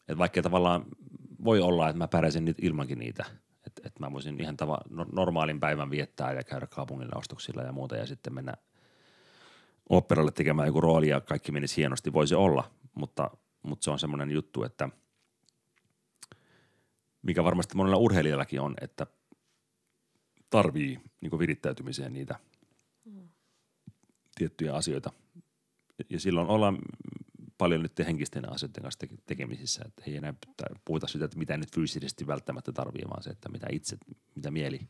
Että vaikka tavallaan voi olla, että mä pärjäsin nyt ilmankin niitä. Että et mä voisin ihan tava, no, normaalin päivän viettää ja käydä kaupungilla ostoksilla ja muuta ja sitten mennä operalle tekemään joku rooli ja kaikki menisi hienosti. Voisi olla, mutta, mutta se on semmoinen juttu, että mikä varmasti monella urheilijallakin on, että tarvii niin virittäytymiseen niitä mm. tiettyjä asioita. Ja silloin ollaan paljon nyt henkisten asioiden kanssa tekemisissä, että ei enää puhuta sitä, että mitä nyt fyysisesti välttämättä tarvii, vaan se, että mitä itse, mitä mieli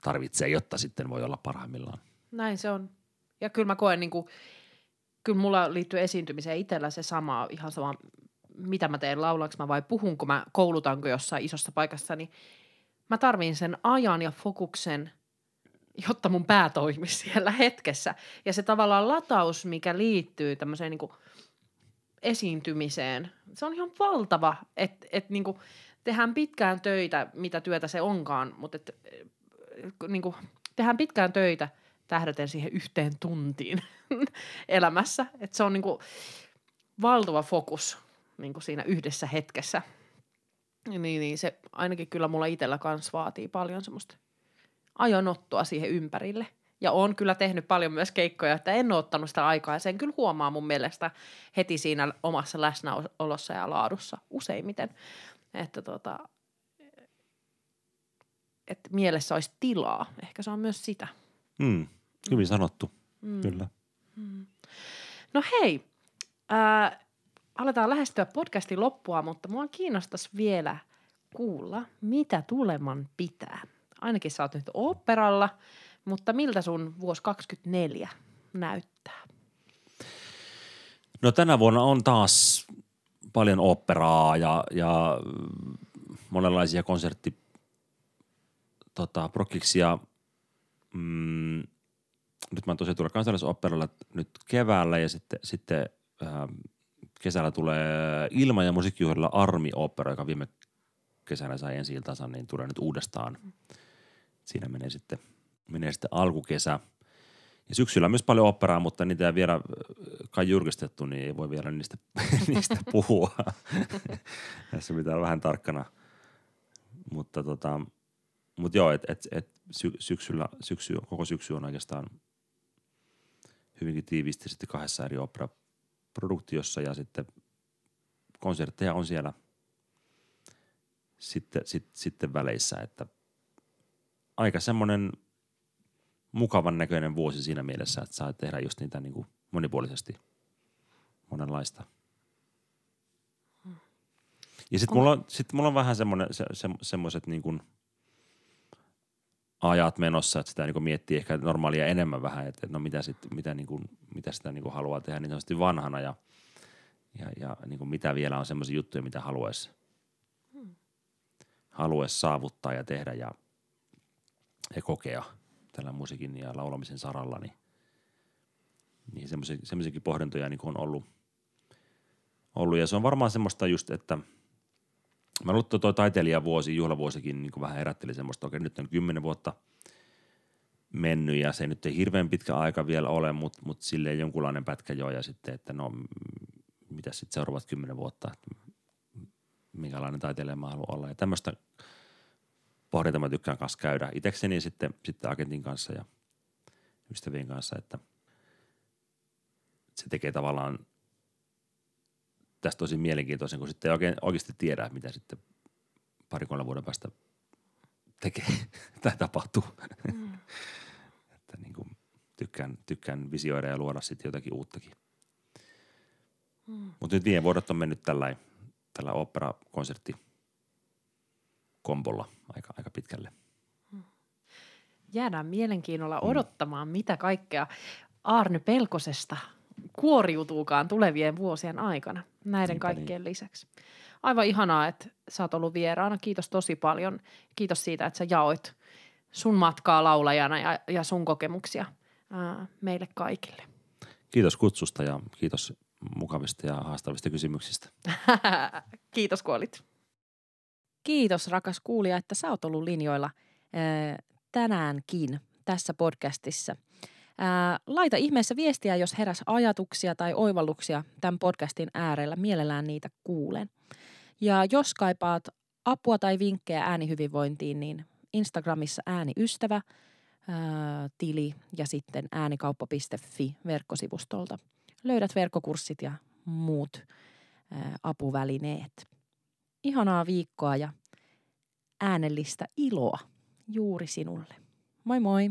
tarvitsee, jotta sitten voi olla parhaimmillaan. Näin se on. Ja kyllä mä koen, niin kuin, kyllä mulla liittyy esiintymiseen itsellä se sama, ihan sama, mitä mä teen, laulaanko mä vai puhunko mä, koulutanko jossain isossa paikassa, niin mä tarviin sen ajan ja fokuksen – jotta mun pää toimisi siellä hetkessä. Ja se tavallaan lataus, mikä liittyy tämmöiseen niin kuin esiintymiseen, se on ihan valtava, että et niin tehdään pitkään töitä, mitä työtä se onkaan, mutta et, niin kuin, tehdään pitkään töitä tähdäten siihen yhteen tuntiin <laughs> elämässä. Että se on niin kuin valtava fokus niin kuin siinä yhdessä hetkessä. Niin, niin se ainakin kyllä mulla itsellä kanssa vaatii paljon semmoista – ajonottoa siihen ympärille. Ja on kyllä tehnyt paljon myös keikkoja, että en ole ottanut sitä aikaa ja sen kyllä huomaa mun mielestä heti siinä omassa läsnäolossa ja laadussa useimmiten. Että tota, että mielessä olisi tilaa. Ehkä se on myös sitä. Mm, hyvin sanottu, mm. kyllä. Mm. No hei, äh, aletaan lähestyä podcastin loppua, mutta mua kiinnostaisi vielä kuulla, mitä tuleman pitää ainakin sä oot nyt operalla, mutta miltä sun vuosi 24 näyttää? No tänä vuonna on taas paljon operaa ja, ja monenlaisia konsertti tota, prokkiksia. Mm, nyt mä tosiaan tulen kansallisoperalla nyt keväällä ja sitten, sitten äh, kesällä tulee ilma- ja musiikkijuhlilla Armi-opera, joka viime kesänä sai ensi iltansa, niin tulee nyt uudestaan – siinä menee sitten, menee sitten alkukesä. Ja syksyllä on myös paljon operaa, mutta niitä ei vielä kai julkistettu, niin ei voi vielä niistä, <laughs> niistä puhua. <laughs> Tässä pitää olla vähän tarkkana. Mutta tota, mut joo, et, et, et sy- syksyllä, syksy, koko syksy on oikeastaan hyvinkin tiiviisti sitten kahdessa eri opera-produktiossa ja sitten konsertteja on siellä sitten, sit, sitten väleissä, että – aika semmoinen mukavan näköinen vuosi siinä mielessä, että saa tehdä just niitä niin kuin monipuolisesti monenlaista. Ja sitten mulla, on, sit mulla on vähän semmoinen, se, se, semmoiset niin kuin ajat menossa, että sitä niin kuin miettii ehkä normaalia enemmän vähän, että no mitä, sit, mitä, niin kuin, mitä sitä niin kuin haluaa tehdä niin vanhana ja, ja, ja niin kuin mitä vielä on semmoisia juttuja, mitä haluaisi hmm. haluais saavuttaa ja tehdä ja ja kokea tällä musiikin ja laulamisen saralla, niin, niin semmoisiakin pohdintoja niin on ollut, ollut. Ja se on varmaan semmoista just, että mä luulen, että tuo taiteilijavuosi, juhlavuosikin niin vähän herätteli semmoista, okei nyt on kymmenen vuotta mennyt ja se nyt ei hirveän pitkä aika vielä ole, mutta, mutta silleen jonkunlainen pätkä jo ja sitten, että no mitä sitten seuraavat kymmenen vuotta, että minkälainen taiteilija mä haluan olla ja tämmöistä – pohdinta mä tykkään kanssa käydä itsekseni sitten, sitten agentin kanssa ja ystävien kanssa, että se tekee tavallaan tästä tosi mielenkiintoisen, kun sitten ei oikein, oikeasti tiedä, mitä sitten pari kolme vuoden päästä tekee <laughs> tai tapahtuu. Mm. <laughs> että niin kuin tykkään, tykkään visioida ja luoda sitten jotakin uuttakin. Mm. Mutta nyt viime vuodet on mennyt tällä, tällä opera-konsertti kombolla aika, aika pitkälle. Jäädään mielenkiinnolla mm. odottamaan, mitä kaikkea Arne Pelkosesta kuoriutuukaan tulevien vuosien aikana näiden Niinpä kaikkien niin. lisäksi. Aivan ihanaa, että sä oot ollut vieraana. Kiitos tosi paljon. Kiitos siitä, että sä jaoit sun matkaa laulajana ja, ja sun kokemuksia ää, meille kaikille. Kiitos kutsusta ja kiitos mukavista ja haastavista kysymyksistä. <laughs> kiitos kun olit. Kiitos rakas kuulija, että sä oot ollut linjoilla ää, tänäänkin tässä podcastissa. Ää, laita ihmeessä viestiä, jos heräs ajatuksia tai oivalluksia tämän podcastin äärellä. Mielellään niitä kuulen. Ja jos kaipaat apua tai vinkkejä äänihyvinvointiin, niin Instagramissa ääniystävä ää, tili ja sitten äänikauppa.fi verkkosivustolta. Löydät verkkokurssit ja muut apuvälineet. Ihanaa viikkoa ja äänellistä iloa juuri sinulle. Moi moi!